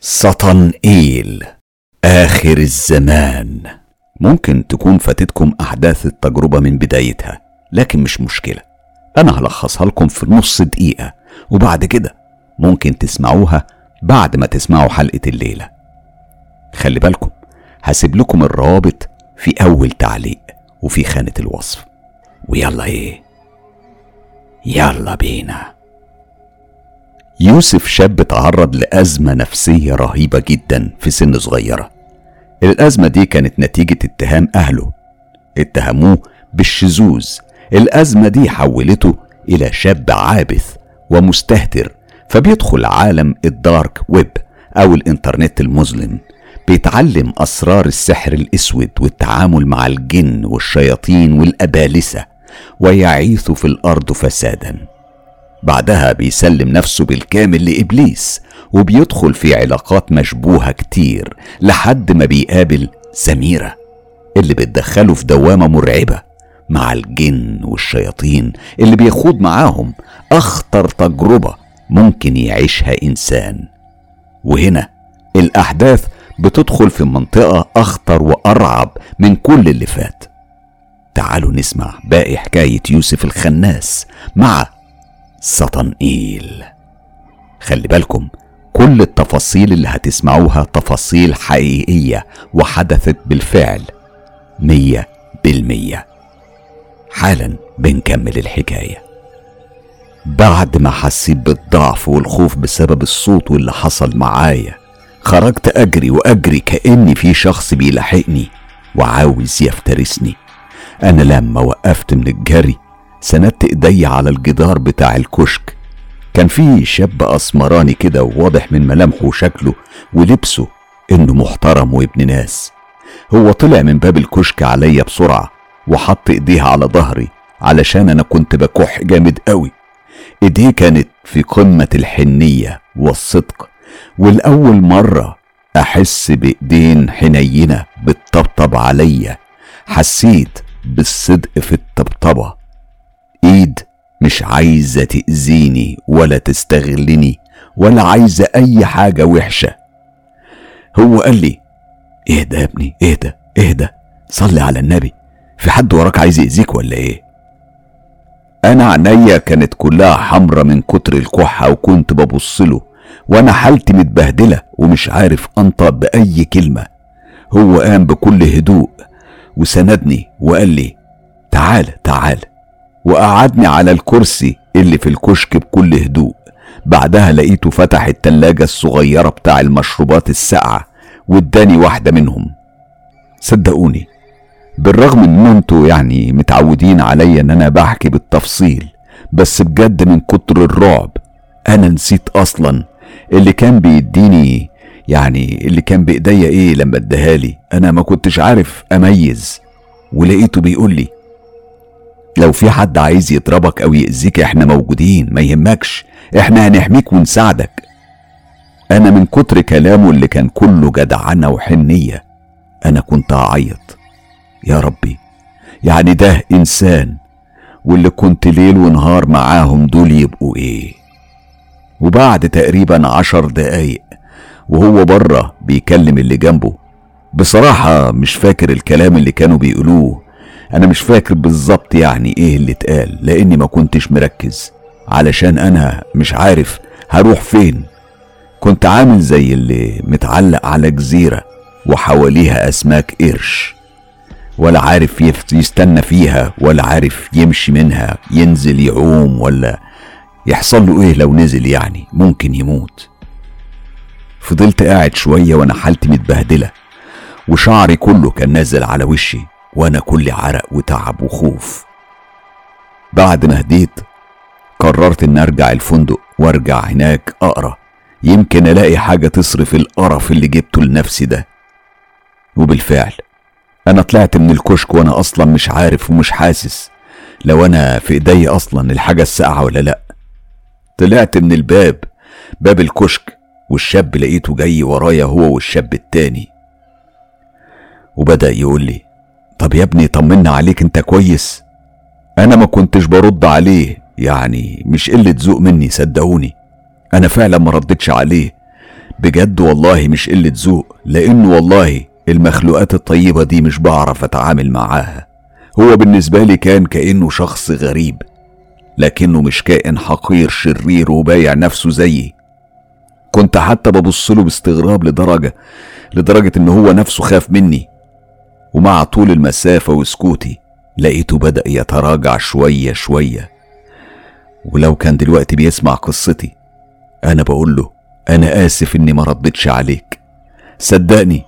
سطنئيل آخر الزمان. ممكن تكون فاتتكم أحداث التجربة من بدايتها لكن مش مشكلة. أنا هلخصها لكم في نص دقيقة وبعد كده ممكن تسمعوها بعد ما تسمعوا حلقة الليلة. خلي بالكم هسيب لكم الروابط في أول تعليق وفي خانة الوصف. ويلا إيه؟ يلا بينا. يوسف شاب تعرض لأزمة نفسية رهيبة جدا في سن صغيرة. الأزمة دي كانت نتيجة اتهام أهله. اتهموه بالشذوذ. الأزمة دي حولته إلى شاب عابث ومستهتر فبيدخل عالم الدارك ويب أو الإنترنت المظلم. بيتعلم أسرار السحر الأسود والتعامل مع الجن والشياطين والأبالسة ويعيث في الأرض فسادا. بعدها بيسلم نفسه بالكامل لإبليس وبيدخل في علاقات مشبوهة كتير لحد ما بيقابل سميرة اللي بتدخله في دوامة مرعبة مع الجن والشياطين اللي بيخوض معاهم أخطر تجربة ممكن يعيشها إنسان. وهنا الأحداث بتدخل في منطقة أخطر وأرعب من كل اللي فات. تعالوا نسمع باقي حكاية يوسف الخناس مع سطنئيل. خلي بالكم كل التفاصيل اللي هتسمعوها تفاصيل حقيقية وحدثت بالفعل مية بالمية. حالا بنكمل الحكاية. بعد ما حسيت بالضعف والخوف بسبب الصوت واللي حصل معايا خرجت أجري وأجري كأني في شخص بيلاحقني وعاوز يفترسني. أنا لما وقفت من الجري سندت ايدي على الجدار بتاع الكشك. كان في شاب أسمراني كده وواضح من ملامحه وشكله ولبسه إنه محترم وابن ناس. هو طلع من باب الكشك عليا بسرعة وحط ايديه على ظهري علشان أنا كنت بكح جامد قوي. ايديه كانت في قمة الحنية والصدق والأول مرة أحس بإيدين حنينة بتطبطب عليا. حسيت بالصدق في الطبطبة. إيد مش عايزة تأذيني ولا تستغلني ولا عايزة أي حاجة وحشة. هو قال لي اهدى يا ابني؟ اهدى اهدى صلي على النبي. في حد وراك عايز يأذيك ولا إيه؟ أنا عينيا كانت كلها حمرة من كتر الكحة وكنت ببص له وأنا حالتي متبهدلة ومش عارف أنطق بأي كلمة. هو قام بكل هدوء وسندني وقال لي تعال تعال. وقعدني على الكرسي اللي في الكشك بكل هدوء. بعدها لقيته فتح التلاجة الصغيرة بتاع المشروبات الساقعة واداني واحدة منهم. صدقوني بالرغم إن أنتوا يعني متعودين عليا إن أنا بحكي بالتفصيل بس بجد من كتر الرعب أنا نسيت أصلا اللي كان بيديني يعني اللي كان بإيديا إيه لما اداهالي أنا ما كنتش عارف أميز ولقيته بيقول لي لو في حد عايز يضربك أو يأذيك إحنا موجودين ما يهمكش. إحنا هنحميك ونساعدك. أنا من كتر كلامه اللي كان كله جدعنة وحنية أنا كنت أعيط. يا ربي يعني ده إنسان واللي كنت ليل ونهار معاهم دول يبقوا إيه؟ وبعد تقريبا عشر دقايق وهو بره بيكلم اللي جنبه بصراحة مش فاكر الكلام اللي كانوا بيقولوه. أنا مش فاكر بالظبط يعني إيه اللي اتقال لأني ما كنتش مركز. علشان أنا مش عارف هروح فين. كنت عامل زي اللي متعلق على جزيرة وحواليها أسماك قرش. ولا عارف يستنى فيها ولا عارف يمشي منها ينزل يعوم ولا يحصل له إيه لو نزل يعني. ممكن يموت. فضلت قاعد شوية وأنا حالتي متبهدلة وشعري كله كان نازل على وشي. وأنا كل عرق وتعب وخوف. بعد ما هديت قررت ان أرجع الفندق وأرجع هناك أقرأ. يمكن ألاقي حاجة تصرف القرف اللي جبته لنفسي ده. وبالفعل أنا طلعت من الكشك وأنا أصلا مش عارف ومش حاسس. لو أنا في إيدي أصلا الحاجة الساقعة ولا لأ. طلعت من الباب باب الكشك والشاب لقيته جاي ورايا هو والشاب التاني. وبدأ يقول لي طب يا ابني طمنا عليك انت كويس؟ أنا ما كنتش برد عليه يعني مش قلة ذوق مني صدقوني. أنا فعلا ما ردتش عليه. بجد والله مش قلة ذوق لأنه والله المخلوقات الطيبة دي مش بعرف أتعامل معاها. هو بالنسبة لي كان كأنه شخص غريب لكنه مش كائن حقير شرير وبايع نفسه زيي. كنت حتى ببصله باستغراب لدرجة لدرجة إن هو نفسه خاف مني. ومع طول المسافة وسكوتي لقيته بدأ يتراجع شوية شوية. ولو كان دلوقتي بيسمع قصتي أنا بقول له أنا آسف إني ما ردتش عليك. صدقني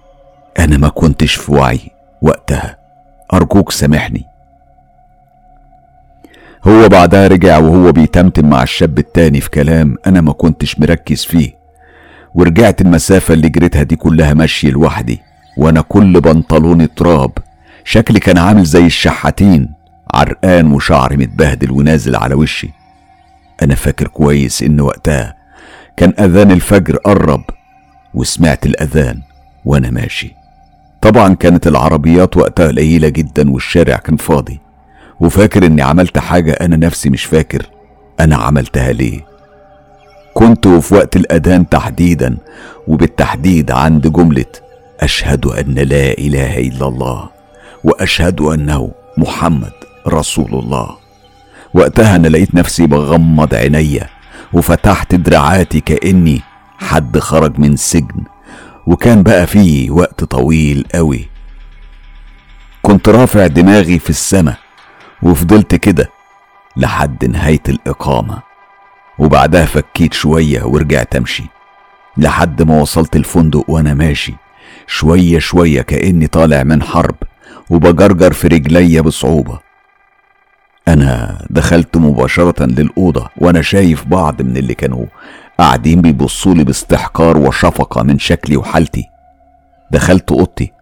أنا ما كنتش في وعي وقتها. أرجوك سامحني. هو بعدها رجع وهو بيتمتم مع الشاب التاني في كلام أنا ما كنتش مركز فيه. ورجعت المسافة اللي جريتها دي كلها ماشي لوحدي. وأنا كل بنطلوني تراب. شكلي كان عامل زي الشحاتين عرقان وشعري متبهدل ونازل على وشي. أنا فاكر كويس إن وقتها كان أذان الفجر قرب وسمعت الأذان وأنا ماشي. طبعا كانت العربيات وقتها قليلة جدا والشارع كان فاضي. وفاكر إني عملت حاجة أنا نفسي مش فاكر أنا عملتها ليه. كنت وفي وقت الأذان تحديدا وبالتحديد عند جملة أشهد أن لا إله إلا الله وأشهد أنه محمد رسول الله. وقتها أنا لقيت نفسي بغمض عينيا وفتحت دراعاتي كأني حد خرج من سجن. وكان بقى فيه وقت طويل قوي كنت رافع دماغي في السماء وفضلت كده لحد نهاية الإقامة. وبعدها فكيت شوية ورجعت أمشي لحد ما وصلت الفندق وأنا ماشي. شوية شوية كأني طالع من حرب وبجرجر في رجليا بصعوبة. أنا دخلت مباشرة للأوضة وأنا شايف بعض من اللي كانوا قاعدين بيبصولي باستحقار وشفقة من شكلي وحالتي. دخلت أوضتي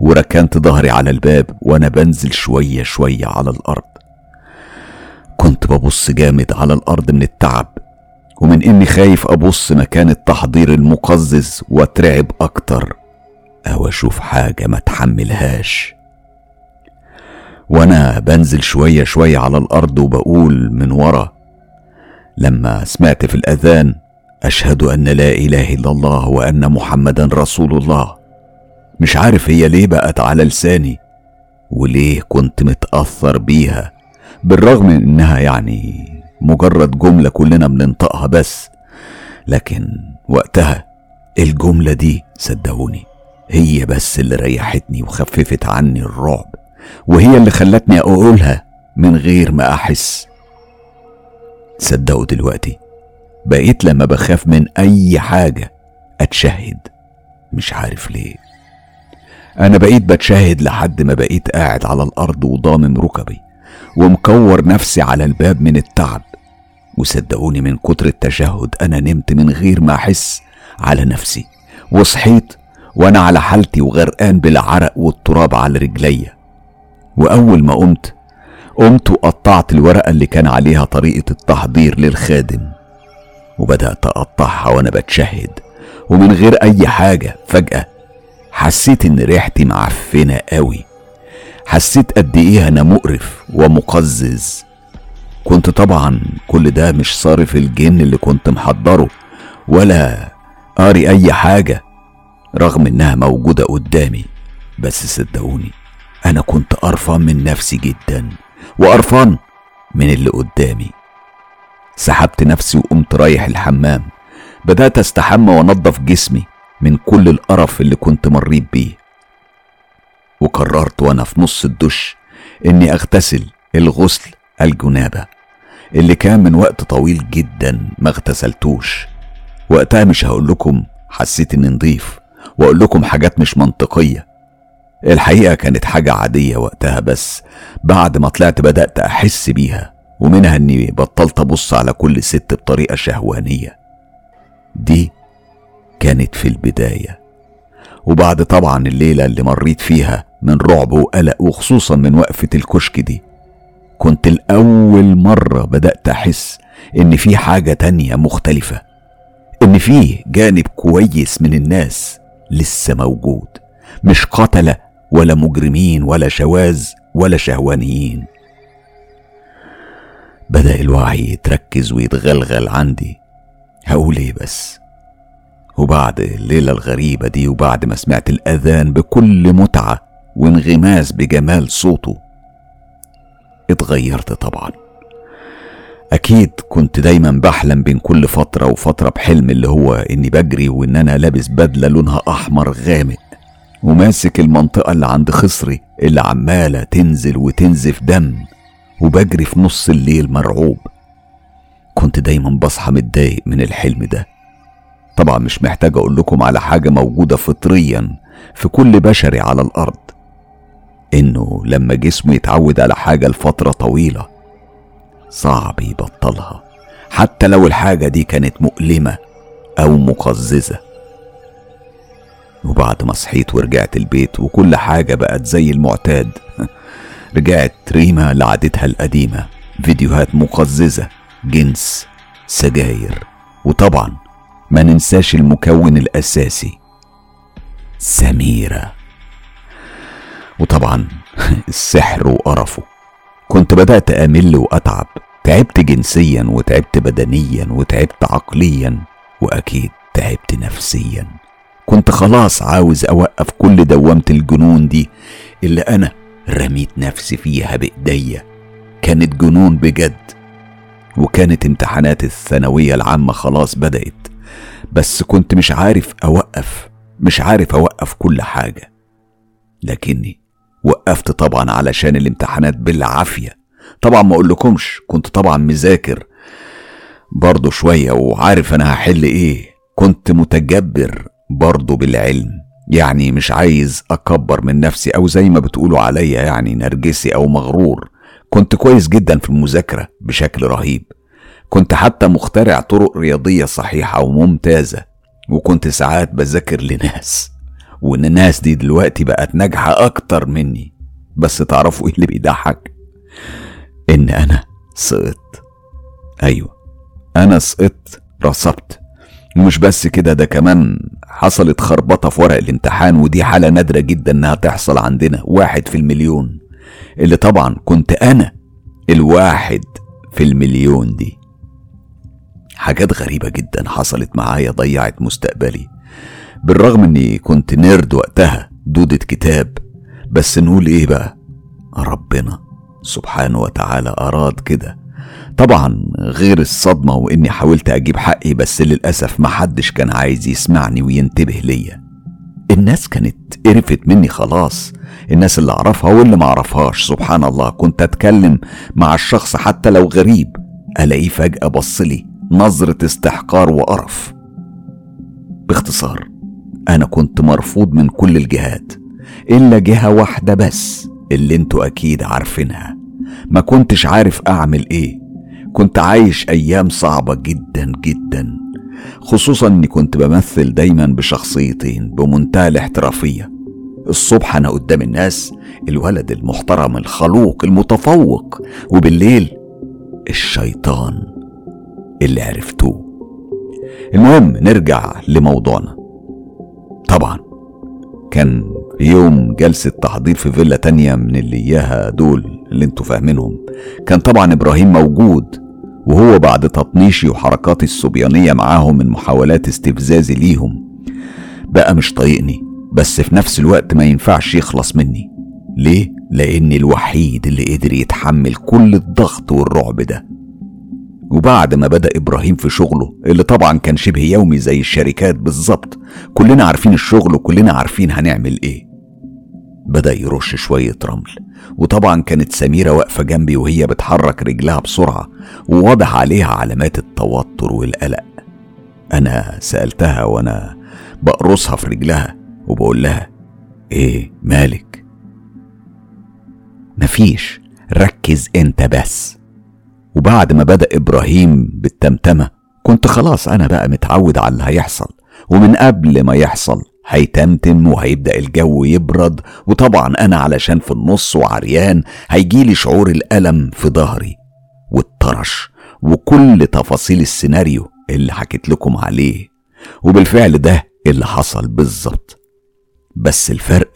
وركنت ظهري على الباب وأنا بنزل شوية شوية على الأرض. كنت ببص جامد على الأرض من التعب ومن إني خايف أبص مكان التحضير المقزز وأترعب أكتر. أو أشوف حاجة ما تحملهاش. وأنا بنزل شوية شوية على الأرض وبقول من ورا لما سمعت في الأذان أشهد أن لا إله إلا الله وأن محمدا رسول الله. مش عارف هي ليه بقت على لساني وليه كنت متأثر بيها بالرغم إنها يعني مجرد جملة كلنا بننطقها بس لكن وقتها الجملة دي صدقوني. هي بس اللي ريحتني وخففت عني الرعب وهي اللي خلتني أقولها من غير ما أحس. تصدقوا دلوقتي بقيت لما بخاف من أي حاجة أتشهد. مش عارف ليه. أنا بقيت بتشهد لحد ما بقيت قاعد على الأرض وضامم ركبي ومكور نفسي على الباب من التعب. وصدقوني من كتر التشهد أنا نمت من غير ما أحس على نفسي وصحيت وأنا على حالتي وغرقان بالعرق والتراب على رجليا. وأول ما قمت قمت وقطعت الورقة اللي كان عليها طريقة التحضير للخادم. وبدأت أقطعها وأنا بتشهد. ومن غير أي حاجة فجأة حسيت إن ريحتي معفنة قوي. حسيت قد إيه أنا مقرف ومقزز. كنت طبعا كل ده مش صارف الجن اللي كنت محضره ولا قاري أي حاجة. رغم إنها موجودة قدامي بس صدقوني أنا كنت قرفان من نفسي جدا وقرفان من اللي قدامي. سحبت نفسي وقمت رايح الحمام. بدأت أستحمى وأنضف جسمي من كل القرف اللي كنت مريت بيه. وقررت وأنا في نص الدش إني أغتسل الغسل الجنابة اللي كان من وقت طويل جدا ما اغتسلتوش. وقتها مش هقول لكم حسيت إني نضيف. وأقول لكم حاجات مش منطقية. الحقيقة كانت حاجة عادية وقتها بس بعد ما طلعت بدأت أحس بيها ومنها إني بطلت أبص على كل ست بطريقة شهوانية. دي كانت في البداية. وبعد طبعا الليلة اللي مريت فيها من رعب وقلق وخصوصا من وقفة الكشك دي كنت الأول مرة بدأت أحس إن في حاجة تانية مختلفة إن فيه جانب كويس من الناس. لسه موجود. مش قتلة ولا مجرمين ولا شواذ ولا شهوانيين. بدأ الوعي يتركز ويتغلغل عندي. هقول إيه بس؟ وبعد الليلة الغريبة دي وبعد ما سمعت الأذان بكل متعة وانغماس بجمال صوته اتغيرت طبعا. أكيد كنت دايما بحلم بين كل فترة وفترة بحلم اللي هو إني بجري وإن أنا لابس بدلة لونها أحمر غامق وماسك المنطقة اللي عند خصري اللي عمالة تنزل وتنزف دم وبجري في نص الليل مرعوب. كنت دايما بصحى متضايق من الحلم ده. طبعا مش محتاج أقول لكم على حاجة موجودة فطريا في كل بشري على الأرض. إنه لما جسمه يتعود على حاجة لفترة طويلة صعب يبطلها. حتى لو الحاجة دي كانت مؤلمة أو مقززة. وبعد ما صحيت ورجعت البيت وكل حاجة بقت زي المعتاد رجعت ريما لعادتها القديمة. فيديوهات مقززة جنس سجاير. وطبعا ما ننساش المكون الأساسي سميرة. وطبعا السحر وقرفه. كنت بدأت أمل وأتعب. تعبت جنسيا وتعبت بدنيا وتعبت عقليا وأكيد تعبت نفسيا. كنت خلاص عاوز أوقف كل دوامة الجنون دي اللي أنا رميت نفسي فيها بإيديا. كانت جنون بجد. وكانت امتحانات الثانوية العامة خلاص بدأت. بس كنت مش عارف أوقف مش عارف أوقف كل حاجة. لكني وقفت طبعا علشان الامتحانات بالعافية. طبعا ما أقولكمش كنت طبعا مذاكر برضه شوية وعارف أنا هحل إيه. كنت متجبر برضه بالعلم. يعني مش عايز أكبر من نفسي أو زي ما بتقولوا عليا يعني نرجسي أو مغرور. كنت كويس جدا في المذاكرة بشكل رهيب. كنت حتى مخترع طرق رياضية صحيحة وممتازة. وكنت ساعات بذاكر لناس. وإن الناس دي دلوقتي بقت ناجحة أكتر مني. بس تعرفوا إيه اللي بيضحك؟ إن أنا سقطت. أيوه أنا سقطت رسبت ومش بس كده ده كمان حصلت خربطة في ورق الامتحان ودي حالة نادرة جدا إنها تحصل عندنا. واحد في المليون. اللي طبعا كنت أنا الواحد في المليون دي. حاجات غريبة جدا حصلت معايا ضيعت مستقبلي. بالرغم اني كنت نيرد وقتها دودة كتاب بس نقول إيه بقى؟ ربنا سبحانه وتعالى أراد كده. طبعا غير الصدمة وإني حاولت أجيب حقي بس للأسف محدش كان عايز يسمعني وينتبه ليا. الناس كانت قرفت مني خلاص. الناس اللي أعرفها واللي ما أعرفهاش. سبحان الله كنت أتكلم مع الشخص حتى لو غريب ألاقيه فجأة بصلي نظرة استحقار وقرف. باختصار أنا كنت مرفوض من كل الجهات إلا جهة واحدة بس اللي أنتوا أكيد عارفينها. ما كنتش عارف أعمل إيه. كنت عايش أيام صعبة جدا جدا خصوصا إني كنت بمثل دايما بشخصيتين بمنتهى الاحترافية. الصبح أنا قدام الناس الولد المحترم الخلوق المتفوق وبالليل الشيطان اللي عرفتوه. المهم نرجع لموضوعنا. طبعا. كان يوم جلسة تحضير في فيلا تانية من اللي إياها دول اللي أنتوا فاهمينهم. كان طبعا إبراهيم موجود وهو بعد تطنيشي وحركاتي الصبيانية معاهم من محاولات استفزازي ليهم. بقى مش طايقني بس في نفس الوقت ما ينفعش يخلص مني. ليه؟ لأني الوحيد اللي قدر يتحمل كل الضغط والرعب ده. وبعد ما بدأ إبراهيم في شغله اللي طبعا كان شبه يومي زي الشركات بالظبط. كلنا عارفين الشغل وكلنا عارفين هنعمل إيه. بدأ يرش شوية رمل وطبعا كانت سميرة واقفة جنبي وهي بتحرك رجلها بسرعة وواضح عليها علامات التوتر والقلق. أنا سألتها وأنا بقرصها في رجلها وبقول لها إيه مالك؟ مفيش ركز أنت بس. وبعد ما بدأ إبراهيم بالتمتمة كنت خلاص أنا بقى متعود على اللي هيحصل. ومن قبل ما يحصل هيتمتم وهيبدأ الجو يبرد. وطبعا أنا علشان في النص وعريان هيجيلي شعور الألم في ظهري والطرش. وكل تفاصيل السيناريو اللي حكيت لكم عليه. وبالفعل ده اللي حصل بالظبط. بس الفرق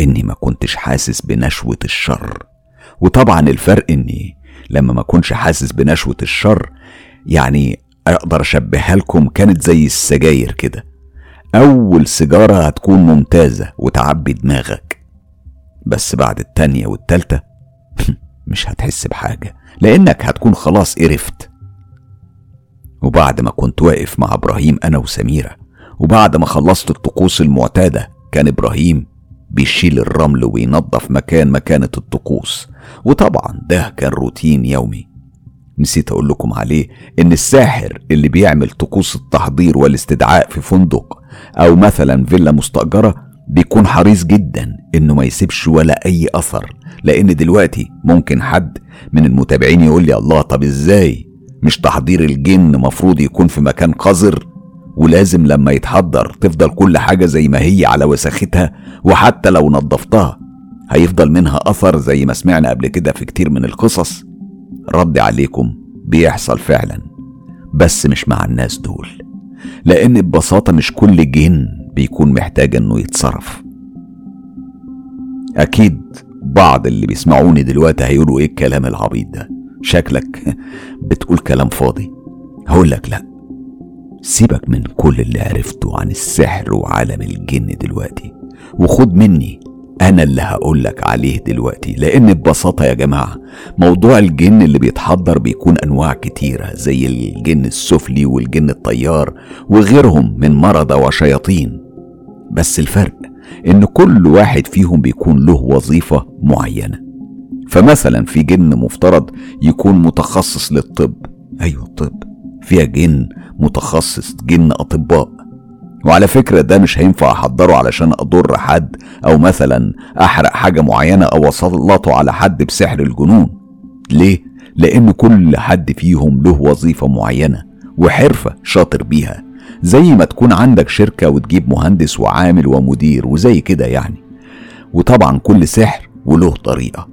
إني ما كنتش حاسس بنشوة الشر. وطبعا الفرق إني لما ما كنش حاسس بنشوة الشر يعني أقدر اشبهها لكم كانت زي السجاير كده. أول سيجارة هتكون ممتازة وتعبي دماغك. بس بعد التانية والتالتة مش هتحس بحاجة لأنك هتكون خلاص قرفت. وبعد ما كنت واقف مع إبراهيم أنا وسميرة وبعد ما خلصت الطقوس المعتادة كان إبراهيم بيشيل الرمل وينظف مكان مكانة الطقوس. وطبعا ده كان روتين يومي. نسيت أقول لكم عليه إن الساحر اللي بيعمل طقوس التحضير والاستدعاء في فندق أو مثلا فيلا مستأجرة بيكون حريص جدا إنه ما يسيبش ولا أي أثر. لأن دلوقتي ممكن حد من المتابعين يقول لي الله طب إزاي؟ مش تحضير الجن مفروض يكون في مكان قذر؟ ولازم لما يتحضر تفضل كل حاجة زي ما هي على وساختها وحتى لو نظفتها هيفضل منها أثر زي ما سمعنا قبل كده في كتير من القصص. رد عليكم بيحصل فعلا بس مش مع الناس دول لأن ببساطة مش كل جن بيكون محتاج إنه يتصرف. أكيد بعض اللي بيسمعوني دلوقتي هيقولوا إيه الكلام العبيط ده؟ شكلك بتقول كلام فاضي. هقول لك لأ. سيبك من كل اللي عرفته عن السحر وعالم الجن دلوقتي وخد مني أنا اللي هقولك عليه دلوقتي لأن ببساطة يا جماعة موضوع الجن اللي بيتحضر بيكون أنواع كتيرة زي الجن السفلي والجن الطيار وغيرهم من مرضى وشياطين. بس الفرق إن كل واحد فيهم بيكون له وظيفة معينة. فمثلا في جن مفترض يكون متخصص للطب. أيوه الطب. فيها جن متخصص جن أطباء. وعلى فكرة ده مش هينفع أحضره علشان أضر حد أو مثلا أحرق حاجة معينة أو أسلطه على حد بسحر الجنون. ليه؟ لأن كل حد فيهم له وظيفة معينة وحرفة شاطر بيها. زي ما تكون عندك شركة وتجيب مهندس وعامل ومدير وزي كده يعني. وطبعا كل سحر وله طريقة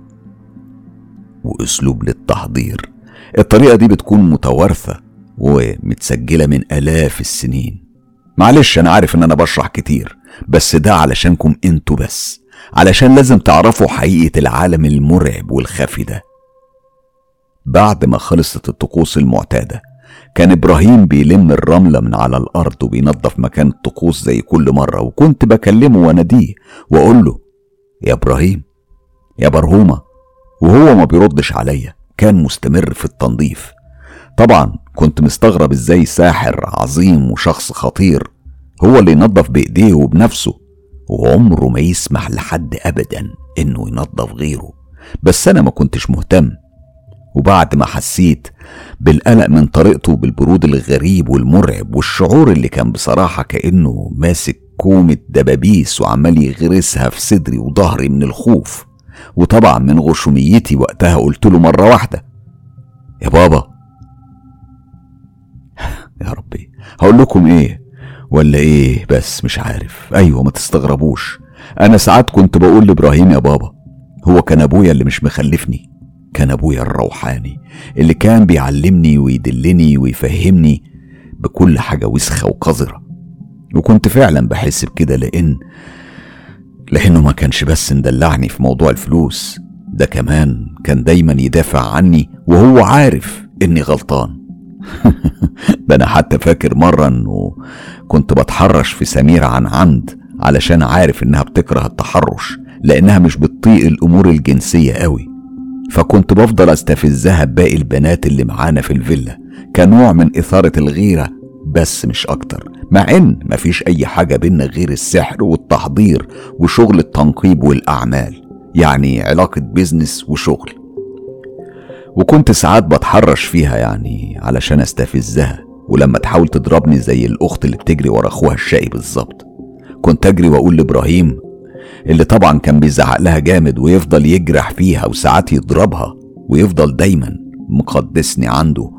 وأسلوب للتحضير. الطريقة دي بتكون متوارثة ومتسجلة من آلاف السنين. معلش أنا عارف إن أنا بشرح كتير بس ده علشانكم أنتوا بس. علشان لازم تعرفوا حقيقة العالم المرعب والخفي ده. بعد ما خلصت الطقوس المعتادة كان إبراهيم بيلم الرملة من على الأرض وبينظف مكان الطقوس زي كل مرة وكنت بكلمه وأناديه وأقول له يا إبراهيم يا برهومة. وهو ما بيردش عليا كان مستمر في التنظيف. طبعا كنت مستغرب إزاي ساحر عظيم وشخص خطير هو اللي ينظف بإيديه وبنفسه وعمره ما يسمح لحد ابدا إنه ينظف غيره. بس أنا ما كنتش مهتم وبعد ما حسيت بالقلق من طريقته بالبرود الغريب والمرعب والشعور اللي كان بصراحة كأنه ماسك كومة دبابيس وعمال يغرسها في صدري وظهري من الخوف وطبعا من غشوميتي وقتها قلت له مرة واحدة يا بابا يا ربي. هقول لكم إيه ولا إيه؟ بس مش عارف. أيوه ما تستغربوش. أنا ساعات كنت بقول لإبراهيم يا بابا هو كان أبويا اللي مش مخلفني كان أبويا الروحاني اللي كان بيعلمني ويدلني ويفهمني بكل حاجة وسخة وقذرة. وكنت فعلا بحس بكده لأن لأنه ما كانش بس مدلعني في موضوع الفلوس ده كمان كان دايما يدافع عني وهو عارف إني غلطان. ده أنا حتى فاكر مرة إنه كنت بتحرش في سميرة عن عمد علشان عارف إنها بتكره التحرش لأنها مش بتطيق الأمور الجنسية قوي. فكنت بفضل أستفزها بباقي البنات اللي معانا في الفيلا كنوع من إثارة الغيرة بس مش أكتر. مع إن مفيش أي حاجة بينا غير السحر والتحضير وشغل التنقيب والأعمال يعني علاقة بيزنس وشغل. وكنت ساعات بتحرش فيها يعني علشان استفزها ولما تحاول تضربني زي الأخت اللي بتجري ورا أخوها الشقي بالظبط. كنت أجري وأقول لإبراهيم اللي طبعا كان بيزعق لها جامد ويفضل يجرح فيها وساعات يضربها ويفضل دايما مقدسني عنده.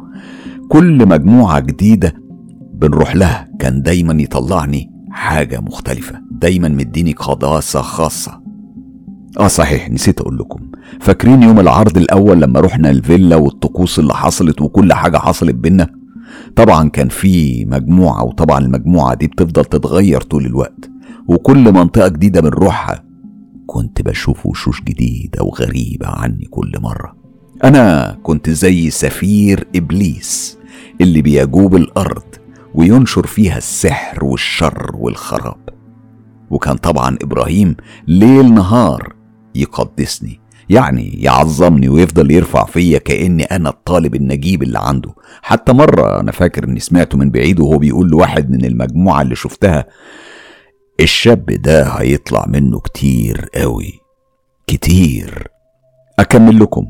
كل مجموعة جديدة بنروح لها كان دايما يطلعني حاجة مختلفة دايما مديني قداسة خاصة. آه صحيح. نسيت أقول لكم. فاكرين يوم العرض الأول لما رحنا الفيلا والطقوس اللي حصلت وكل حاجة حصلت بينا؟ طبعا كان في مجموعة وطبعا المجموعة دي بتفضل تتغير طول الوقت. وكل منطقة جديدة بنروحها. كنت بشوف وشوش جديده وغريبه عني كل مرة. أنا كنت زي سفير إبليس اللي بيجوب الأرض وينشر فيها السحر والشر والخراب. وكان طبعا إبراهيم ليل نهار يقدسني يعني يعظمني ويفضل يرفع فيا كأني أنا الطالب النجيب اللي عنده. حتى مرة أنا فاكر إني سمعته من بعيد وهو بيقول لواحد من المجموعة اللي شفتها الشاب ده هيطلع منه كتير قوي كتير. أكمل لكم.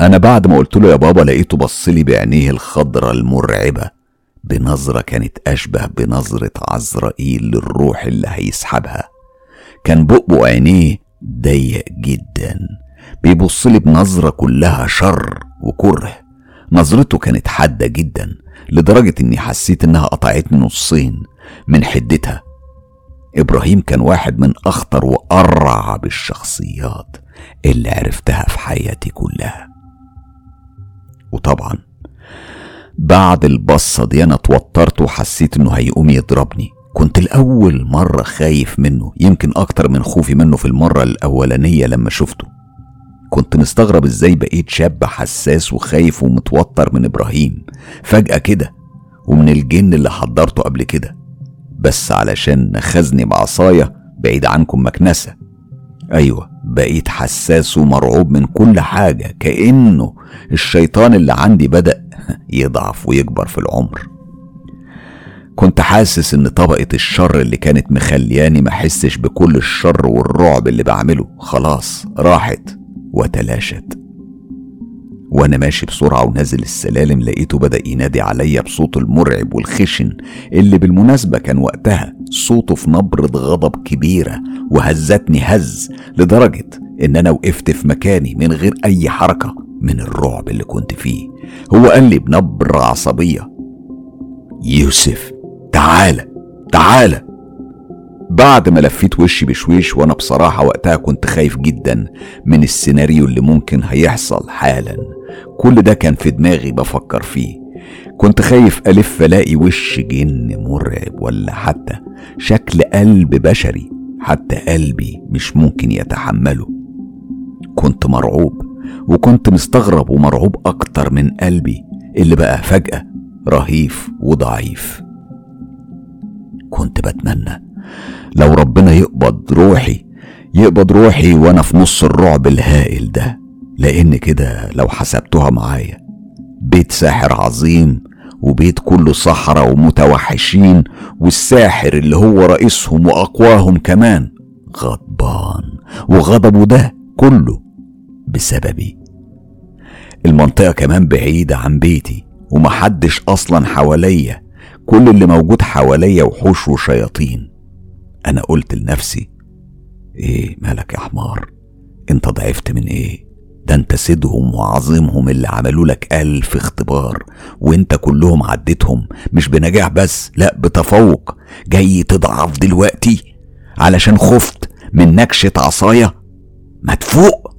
أنا بعد ما قلت له يا بابا لقيته بصلي بعينيه الخضرة المرعبة بنظرة كانت أشبه بنظرة عزرائيل للروح اللي هيسحبها. كان بقبق عينيه ضيق جدا. بيبصلي بنظرة كلها شر وكره. نظرته كانت حادة جدا لدرجة إني حسيت إنها قطعتني نصين من حدتها. إبراهيم كان واحد من أخطر وأرعب الشخصيات اللي عرفتها في حياتي كلها. وطبعا بعد البصة دي أنا اتوترت وحسيت إنه هيقوم يضربني. كنت الأول مرة خايف منه يمكن أكتر من خوفي منه في المرة الأولانية لما شفته. كنت مستغرب إزاي بقيت شاب حساس وخايف ومتوتر من إبراهيم. فجأة كده ومن الجن اللي حضرته قبل كده. بس علشان نخزني بعصاية بعيد عنكم مكنسة. أيوة بقيت حساس ومرعوب من كل حاجة كأنه الشيطان اللي عندي بدأ يضعف ويكبر في العمر. كنت حاسس إن طبقة الشر اللي كانت مخلياني ما أحسش بكل الشر والرعب اللي بعمله خلاص راحت وتلاشت. وأنا ماشي بسرعة ونازل السلالم لقيته بدأ ينادي عليا بصوته المرعب والخشن اللي بالمناسبة كان وقتها صوته في نبرة غضب كبيرة وهزتني هز لدرجة إن أنا وقفت في مكاني من غير أي حركة من الرعب اللي كنت فيه. هو قال لي بنبرة عصبية يوسف تعالى تعالى. بعد ما لفيت وشي بشويش وأنا بصراحة وقتها كنت خايف جدا من السيناريو اللي ممكن هيحصل حالا. كل ده كان في دماغي بفكر فيه. كنت خايف ألف ألاقي وش جن مرعب ولا حتى شكل قلب بشري حتى قلبي مش ممكن يتحمله. كنت مرعوب وكنت مستغرب ومرعوب أكتر من قلبي اللي بقى فجأة رهيف وضعيف. كنت بتمنى. لو ربنا يقبض روحي يقبض روحي وأنا في نص الرعب الهائل ده. لأن كده لو حسبتها معايا بيت ساحر عظيم وبيت كله صحراء ومتوحشين والساحر اللي هو رئيسهم وأقواهم كمان غضبان. وغضبه ده كله بسببي. المنطقة كمان بعيدة عن بيتي ومحدش أصلا حواليا. كل اللي موجود حواليا وحوش وشياطين. أنا قلت لنفسي إيه مالك يا حمار؟ أنت ضعفت من إيه؟ ده أنت سيدهم وعظيمهم اللي عملوا لك ألف اختبار وأنت كلهم عديتهم مش بنجاح بس لا بتفوق. جاي تضعف دلوقتي علشان خفت من نكشة عصاية؟ ما تفوق!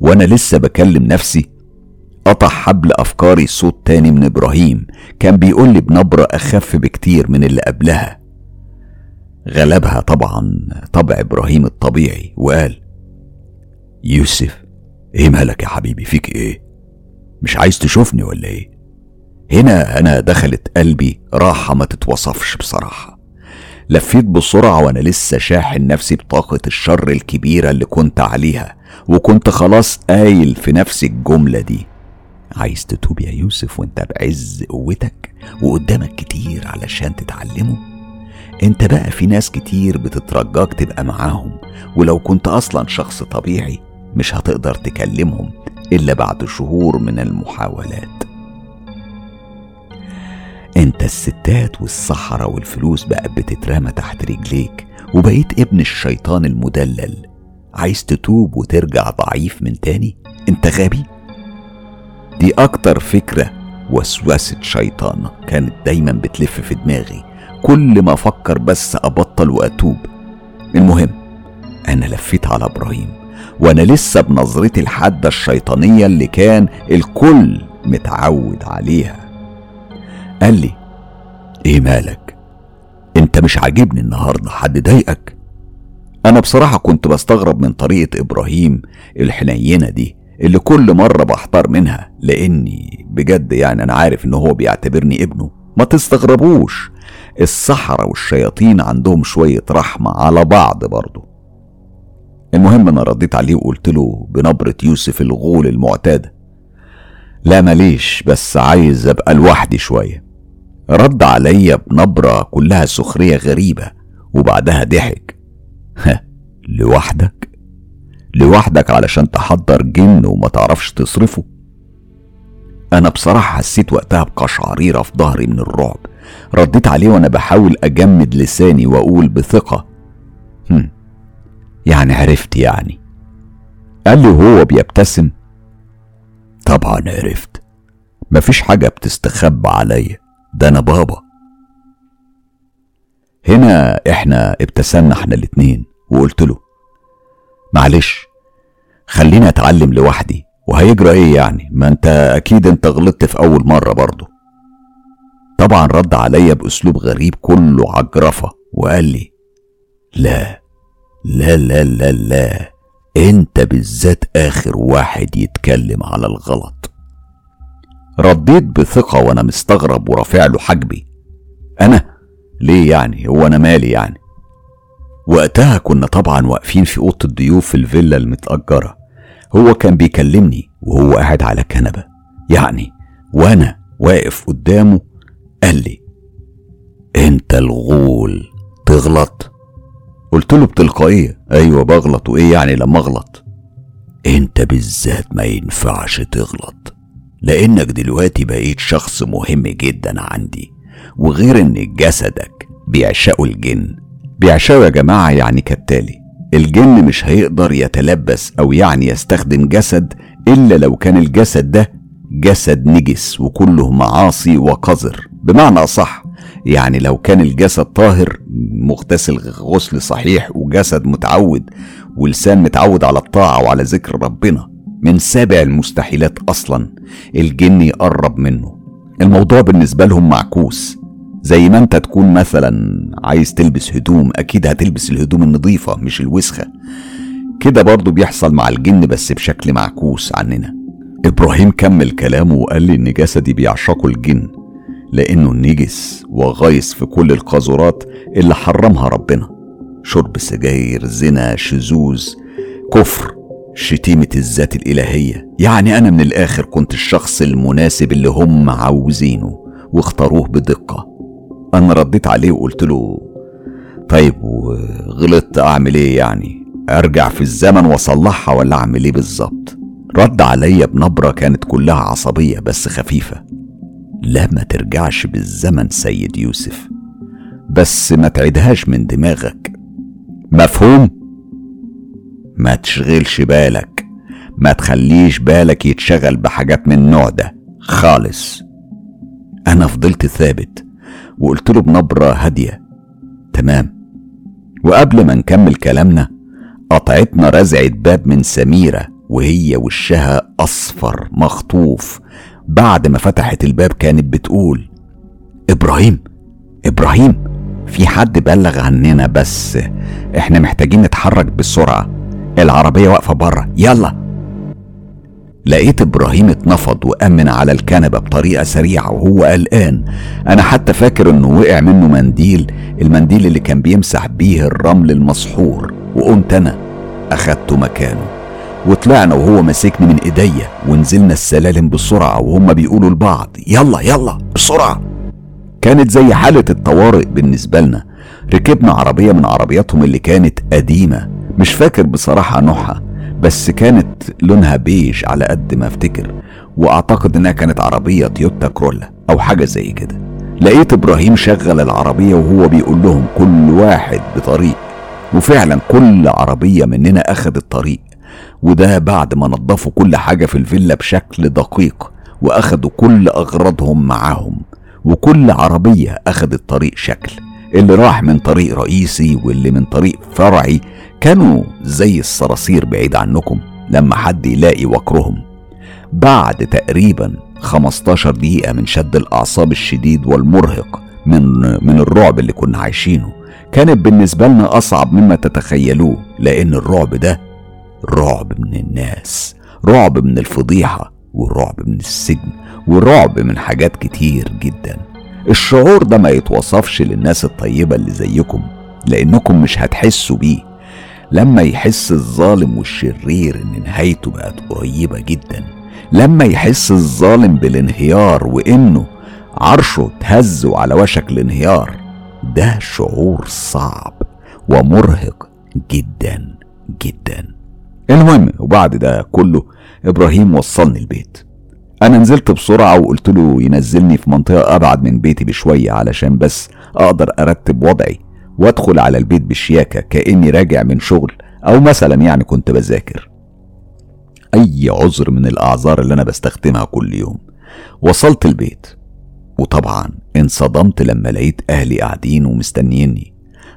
وأنا لسه بكلم نفسي قطع حبل أفكاري صوت تاني من إبراهيم. كان بيقول لي بنبرة أخف بكتير من اللي قبلها. غلبها طبعا طبع إبراهيم الطبيعي وقال يوسف إيه مالك يا حبيبي؟ فيك إيه؟ مش عايز تشوفني ولا إيه؟ هنا أنا دخلت قلبي راحة ما تتوصفش بصراحة. لفيت بسرعة وأنا لسه شاحن نفسي بطاقة الشر الكبيرة اللي كنت عليها وكنت خلاص قايل في نفسي الجملة دي. عايز تتوب يا يوسف وانت بعز قوتك وقدامك كتير علشان تتعلمه؟ انت بقى في ناس كتير بتترجاك تبقى معاهم ولو كنت أصلا شخص طبيعي مش هتقدر تكلمهم إلا بعد شهور من المحاولات. انت الستات والصحراء والفلوس بقى بتترمى تحت رجليك وبقيت ابن الشيطان المدلل. عايز تتوب وترجع ضعيف من تاني؟ انت غبي؟ دي أكتر فكرة وسوسة شيطانة كانت دايما بتلف في دماغي. كل ما أفكر بس أبطل وأتوب. المهم أنا لفيت على إبراهيم وأنا لسه بنظرتي الحادة الشيطانية اللي كان الكل متعود عليها. قال لي إيه مالك؟ أنت مش عاجبني النهارده حد ضايقك؟ أنا بصراحة كنت بستغرب من طريقة إبراهيم الحنينة دي. اللي كل مرة بحتار منها لأني بجد يعني أنا عارف إن هو بيعتبرني ابنه. ما تستغربوش السحرة والشياطين عندهم شوية رحمة على بعض برضه. المهم أنا رديت عليه وقلت له بنبرة يوسف الغول المعتادة لا ماليش بس عايز أبقى لوحدي شوية. رد عليا بنبرة كلها سخرية غريبة وبعدها ضحك. ها لوحدك؟ لوحدك علشان تحضر جن وما تعرفش تصرفه. أنا بصراحة حسيت وقتها بقشعريرة في ظهري من الرعب. رديت عليه وأنا بحاول أجمد لساني وأقول بثقة هم يعني عرفت يعني. قال لي وهو بيبتسم طبعا عرفت. مفيش حاجة بتستخبى عليا. ده أنا بابا. هنا إحنا ابتسمنا إحنا الاتنين وقلت له معلش خليني أتعلم لوحدي. وهيجرى إيه يعني؟ ما أنت أكيد أنت غلطت في أول مرة برضه. طبعا رد عليا بأسلوب غريب كله عجرفة وقال لي لا لا لا لا لا أنت بالذات آخر واحد يتكلم على الغلط. رديت بثقة وأنا مستغرب ورافع له حجبي أنا؟ ليه يعني؟ هو أنا مالي يعني؟ وقتها كنا طبعا واقفين في أوضة الضيوف في الفيلا المتأجرة. هو كان بيكلمني وهو قاعد على كنبة يعني وأنا واقف قدامه قال لي أنت الغول تغلط؟ قلت له بتلقائية أيوه بغلط. وإيه يعني لما أغلط؟ أنت بالذات ما ينفعش تغلط لأنك دلوقتي بقيت شخص مهم جدا عندي وغير إن جسدك بيعشقوا الجن. بيعشقوا يا جماعة يعني كالتالي. الجن مش هيقدر يتلبس أو يعني يستخدم جسد إلا لو كان الجسد ده جسد نجس وكله معاصي وقذر. بمعنى اصح يعني لو كان الجسد طاهر مغتسل غسل صحيح وجسد متعود ولسان متعود على الطاعة وعلى ذكر ربنا من سابع المستحيلات أصلا الجن يقرب منه. الموضوع بالنسبة لهم معكوس. زي ما انت تكون مثلا عايز تلبس هدوم أكيد هتلبس الهدوم النظيفة مش الوسخة. كده برضو بيحصل مع الجن بس بشكل معكوس عننا. إبراهيم كمل كلامه وقال لي إن جسدي بيعشقه الجن لأنه نجس وغايص في كل القاذورات اللي حرمها ربنا. شرب سجاير زنا شذوذ كفر شتيمة الذات الإلهية. يعني أنا من الآخر كنت الشخص المناسب اللي هم عاوزينه واختاروه بدقة. أنا رديت عليه وقلت له طيب وغلطت أعمل إيه يعني؟ أرجع في الزمن وأصلحها ولا أعمل إيه بالظبط؟ رد عليا بنبرة كانت كلها عصبية بس خفيفة. لا ما ترجعش بالزمن سيد يوسف بس ما تعيدهاش من دماغك. مفهوم؟ ما تشغلش بالك ما تخليش بالك يتشغل بحاجات من النوع ده خالص. أنا فضلت ثابت وقلت له بنبرة هادية. تمام. وقبل ما نكمل كلامنا قطعتنا رزعة باب من سميرة وهي وشها أصفر مخطوف. بعد ما فتحت الباب كانت بتقول إبراهيم إبراهيم في حد بلغ عننا بس إحنا محتاجين نتحرك بسرعة. العربية واقفة بره يلا. لقيت إبراهيم اتنفض وآمن على الكنبة بطريقة سريعة وهو قلقان. أنا حتى فاكر إنه وقع منه منديل المنديل اللي كان بيمسح بيه الرمل المسحور وقمت أنا اخدته مكانه. وطلعنا وهو ماسكني من إيديا ونزلنا السلالم بسرعة وهم بيقولوا لبعض يلا يلا بسرعة. كانت زي حالة الطوارئ بالنسبة لنا. ركبنا عربية من عربياتهم اللي كانت قديمة. مش فاكر بصراحة نوعها. بس كانت لونها بيج على قد ما افتكر وأعتقد إنها كانت عربية تويوتا كرولا أو حاجة زي كده. لقيت إبراهيم شغل العربية وهو بيقول لهم كل واحد بطريق وفعلا كل عربية مننا اخذت طريق وده بعد ما نظفوا كل حاجة في الفيلا بشكل دقيق وأخدوا كل أغراضهم معاهم وكل عربية أخدت طريق شكل. اللي راح من طريق رئيسي واللي من طريق فرعي كانوا زي الصراصير بعيد عنكم لما حد يلاقي وكرهم. بعد تقريبا 15 دقيقة من شد الأعصاب الشديد والمرهق من من الرعب اللي كنا عايشينه كانت بالنسبة لنا أصعب مما تتخيلوه لأن الرعب ده رعب من الناس رعب من الفضيحة ورعب من السجن ورعب من حاجات كتير جدا. الشعور ده ما يتوصفش للناس الطيبة اللي زيكم لأنكم مش هتحسوا بيه. لما يحس الظالم والشرير إن نهايته بقت قريبة جدا لما يحس الظالم بالانهيار وإنه عرشه اتهز على وشك الانهيار ده شعور صعب ومرهق جدا جدا. المهم وبعد ده كله إبراهيم وصلني البيت. أنا نزلت بسرعة وقلت له ينزلني في منطقة أبعد من بيتي بشوية علشان بس أقدر أرتب وضعي وأدخل على البيت بشياكة كأني راجع من شغل أو مثلا يعني كنت بذاكر. أي عذر من الأعذار اللي أنا بستخدمها كل يوم. وصلت البيت. وطبعا انصدمت لما لقيت أهلي قاعدين ومستنيني.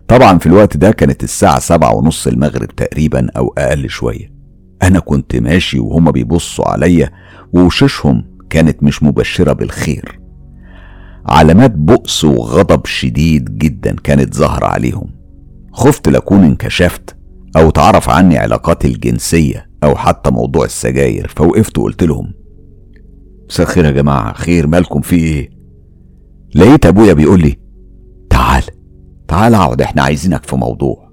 طبعا في الوقت ده كانت الساعة سبعة ونص المغرب تقريبا أو أقل شوية. أنا كنت ماشي وهما بيبصوا عليا ووشوشهم كانت مش مبشرة بالخير. علامات بؤس وغضب شديد جدا كانت ظاهرة عليهم. خفت لأكون انكشفت أو تعرف عني علاقاتي الجنسية أو حتى موضوع السجاير فوقفت وقلت لهم مساء الخير يا جماعة خير مالكم في إيه؟ لقيت أبويا بيقول لي تعال تعال أقعد إحنا عايزينك في موضوع.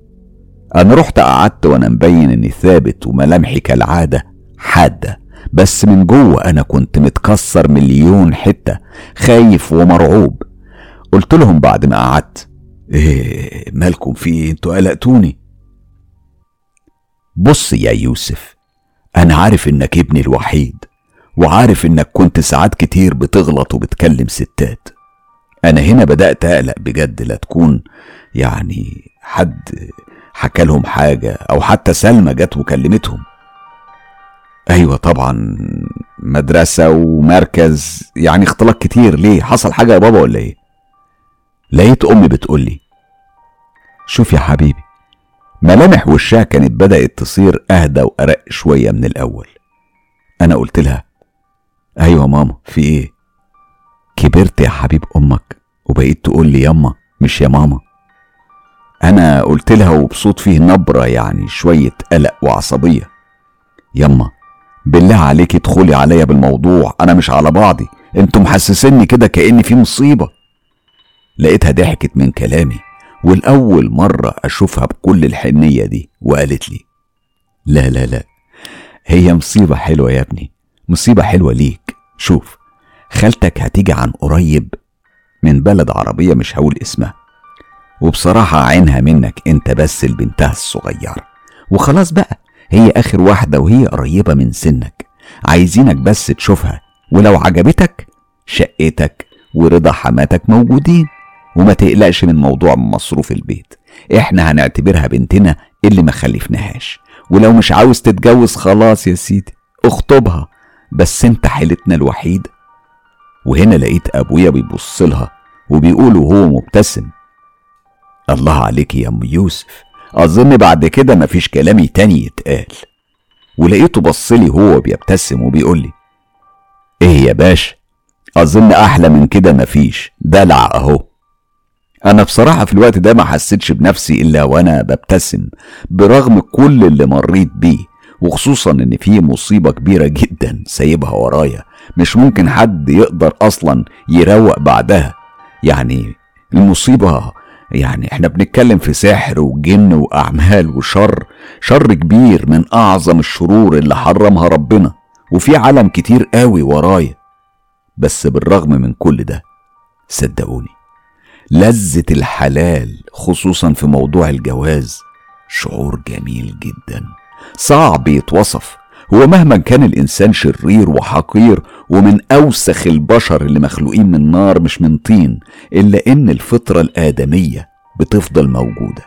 أنا رحت قعدت وأنا مبين إني ثابت وملامحي كالعادة حادة. بس من جوه أنا كنت متكسر مليون حتة خايف ومرعوب. قلت لهم بعد ما قعدت إيه مالكم في إيه؟ أنتوا قلقتوني. بص يا يوسف أنا عارف إنك ابني الوحيد وعارف إنك كنت ساعات كتير بتغلط وبتكلم ستات. أنا هنا بدأت أقلق بجد لا تكون يعني حد حكى لهم حاجة أو حتى سلمى جت وكلمتهم. أيوه طبعا. مدرسة ومركز. يعني اختلاط كتير. ليه؟ حصل حاجة يا بابا ولا إيه؟ لقيت أمي بتقول لي شوف يا حبيبي ملامح وشها كانت بدأت تصير أهدى وأرق شوية من الأول. أنا قلت لها أيوه ماما في إيه؟ كبرت يا حبيب أمك وبقيت تقول لي ياما مش يا ماما. أنا قلت لها وبصوت فيه نبرة يعني شوية قلق وعصبية ياما بالله عليك ادخلي عليا بالموضوع أنا مش على بعضي. أنتوا محسسيني كده كأني في مصيبة. لقيتها ضحكت من كلامي والأول مرة أشوفها بكل الحنية دي وقالت لي لا لا لا هي مصيبة حلوة يا ابني مصيبة حلوة ليك. شوف خالتك هتيجي عن قريب من بلد عربية مش هقول اسمها. وبصراحة عينها منك انت بس لبنتها الصغيرة. وخلاص بقى هي آخر واحدة وهي قريبة من سنك. عايزينك بس تشوفها ولو عجبتك شقتك ورضا حماتك موجودين. وما تقلقش من موضوع مصروف البيت. إحنا هنعتبرها بنتنا اللي ما خلفناهاش. ولو مش عاوز تتجوز خلاص يا سيدي اخطبها. بس انت حيلتنا الوحيدة وهنا لقيت أبويا بيبص لها وبيقول وهو مبتسم الله عليك يا أم يوسف. أظن بعد كده مفيش كلامي تاني يتقال. ولقيته بصلي هو بيبتسم وبيقول لي إيه يا باشا؟ أظن أحلى من كده مفيش. دلع أهو. أنا بصراحة في الوقت ده ما حسيتش بنفسي إلا وأنا ببتسم برغم كل اللي مريت بيه وخصوصا إن في مصيبة كبيرة جدا سايبها ورايا. مش ممكن حد يقدر أصلا يروق بعدها. يعني المصيبة يعني إحنا بنتكلم في سحر وجن وأعمال وشر شر كبير من أعظم الشرور اللي حرمها ربنا وفي عالم كتير قوي ورايا. بس بالرغم من كل ده صدقوني لذة الحلال خصوصا في موضوع الجواز شعور جميل جدا. صعب يتوصف. هو مهما كان الإنسان شرير وحقير ومن أوسخ البشر اللي مخلوقين من نار مش من طين إلا إن الفطرة الآدمية بتفضل موجودة.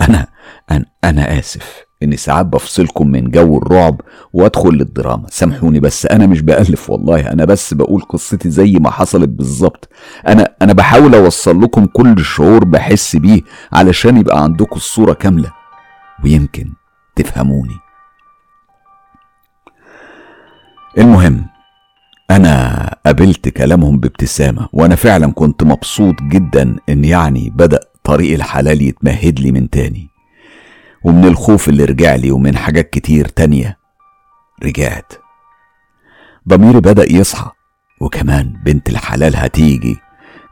أنا أنا, أنا آسف إني ساعات بفصلكم من جو الرعب وأدخل للدراما. سامحوني بس أنا مش بألف والله أنا بس بقول قصتي زي ما حصلت بالظبط. أنا أنا بحاول أوصل لكم كل شعور بحس بيه علشان يبقى عندكم الصورة كاملة. ويمكن تفهموني. المهم أنا قابلت كلامهم بابتسامة وأنا فعلا كنت مبسوط جدا إن يعني بدأ طريق الحلال يتمهد لي من تاني. ومن الخوف اللي رجع لي ومن حاجات كتير تانية رجعت. ضميري بدأ يصحى وكمان بنت الحلال هتيجي.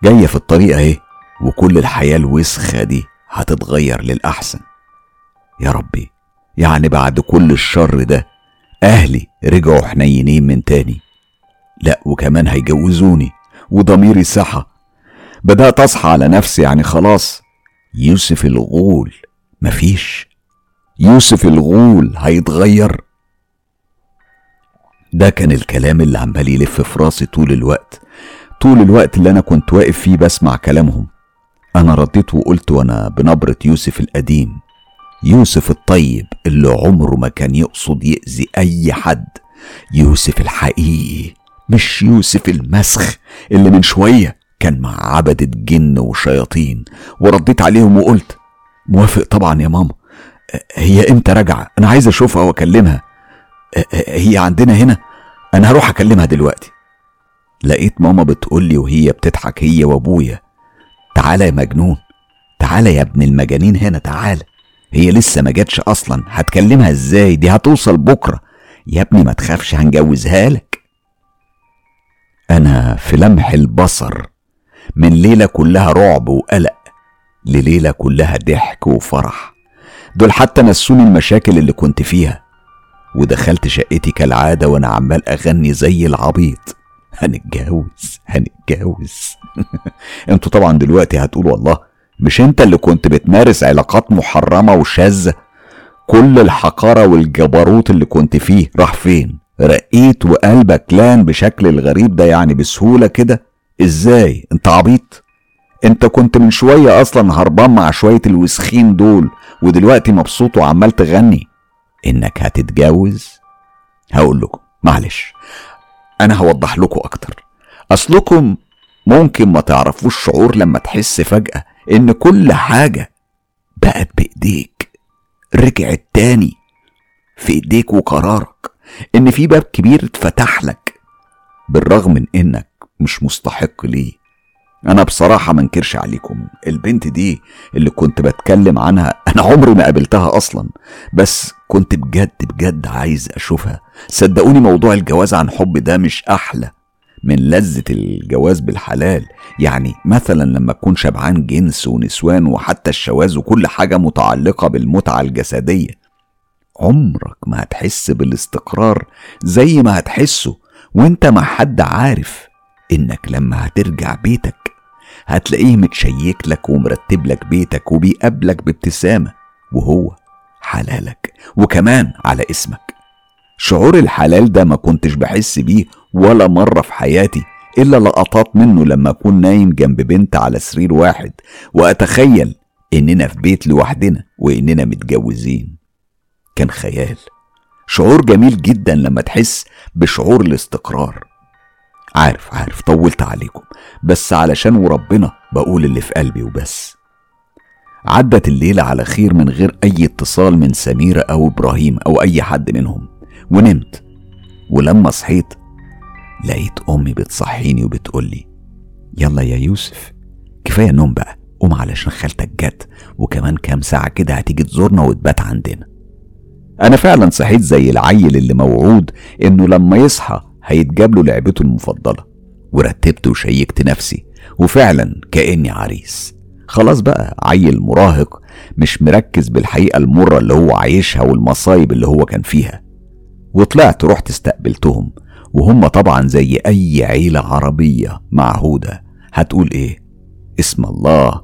جاية في الطريق أهي وكل الحياة الوسخة دي هتتغير للأحسن. يا ربي يعني بعد كل الشر ده أهلي رجعوا حنينين من تاني. لا وكمان هيجوزوني وضميري صحى بدأت أصحى على نفسي يعني خلاص. يوسف الغول مفيش. يوسف الغول هيتغير. ده كان الكلام اللي عمال يلف في راسي طول الوقت. طول الوقت اللي أنا كنت واقف فيه بسمع كلامهم. أنا رديت وقلت وأنا بنبرة يوسف القديم. يوسف الطيب اللي عمره ما كان يقصد يأذي أي حد. يوسف الحقيقي. مش يوسف المسخ اللي من شوية كان مع عبدة جن وشياطين ورديت عليهم وقلت موافق طبعا يا ماما. هي إمتى راجعة؟ أنا عايز أشوفها وأكلمها. هي عندنا هنا. أنا هروح أكلمها دلوقتي. لقيت ماما بتقولي وهي بتضحك هي وأبويا. تعالى يا مجنون. تعالى يا ابن المجانين هنا تعالى. هي لسه ما جاتش أصلا. هتكلمها إزاي؟ دي هتوصل بكرة. يا ابني ما تخافش هنجوزها لك. أنا في لمح البصر من ليلة كلها رعب وقلق لليلة كلها ضحك وفرح. دول حتى نسوني المشاكل اللي كنت فيها. ودخلت شقتي كالعادة وأنا عمال أغني زي العبيط. هنتجوز هنتجوز. أنتوا طبعا دلوقتي هتقولوا والله مش انت اللي كنت بتمارس علاقات محرمة وشاذة؟ كل الحقارة والجبروت اللي كنت فيه راح فين؟ رقيت وقلبك لأن بشكل الغريب ده يعني بسهولة كده؟ إزاي؟ انت عبيط؟ انت كنت من شوية أصلا هربان مع شوية الوسخين دول ودلوقتي مبسوط وعمال تغني. إنك هتتجوز؟ هقول لكم معلش أنا هوضح لكم أكتر. أصلكم ممكن ما تعرفوش شعور لما تحس فجأة إن كل حاجة بقت بإيديك رجعت تاني في إيديك وقرارك. إن في باب كبير اتفتح لك بالرغم من إنك مش مستحق ليه. أنا بصراحة منكرش عليكم. البنت دي اللي كنت بتكلم عنها أنا عمري ما قابلتها أصلا بس كنت بجد بجد عايز أشوفها. صدقوني موضوع الجواز عن حب ده مش أحلى من لذة الجواز بالحلال. يعني مثلا لما تكون شبعان جنس ونسوان وحتى الشواذ وكل حاجة متعلقة بالمتعة الجسدية. عمرك ما هتحس بالاستقرار زي ما هتحسه وانت مع حد عارف انك لما هترجع بيتك هتلاقيه متشيك لك ومرتب لك بيتك وبيقابلك بابتسامة وهو حلالك وكمان على اسمك. شعور الحلال ده ما كنتش بحس بيه ولا مرة في حياتي إلا لقطات منه لما أكون نايم جنب بنت على سرير واحد وأتخيل إننا في بيت لوحدنا وإننا متجوزين. كان خيال. شعور جميل جدا لما تحس بشعور الاستقرار. عارف عارف طولت عليكم بس علشان وربنا بقول اللي في قلبي وبس. عدت الليلة على خير من غير أي اتصال من سميرة أو إبراهيم أو أي حد منهم. ونمت. ولما صحيت لقيت أمي بتصحيني وبتقولي يلا يا يوسف كفاية نوم بقى قوم علشان خالتك جت وكمان كام ساعة كده هتيجي تزورنا وتبات عندنا. أنا فعلا صحيت زي العيل اللي موعود إنه لما يصحى هيتجاب له لعبته المفضلة ورتبت وشيكت نفسي وفعلا كأني عريس. خلاص بقى عيل مراهق مش مركز بالحقيقة المرة اللي هو عايشها والمصايب اللي هو كان فيها. وطلعت رحت استقبلتهم وهم طبعا زي أي عيلة عربية معهودة. هتقول إيه؟ اسم الله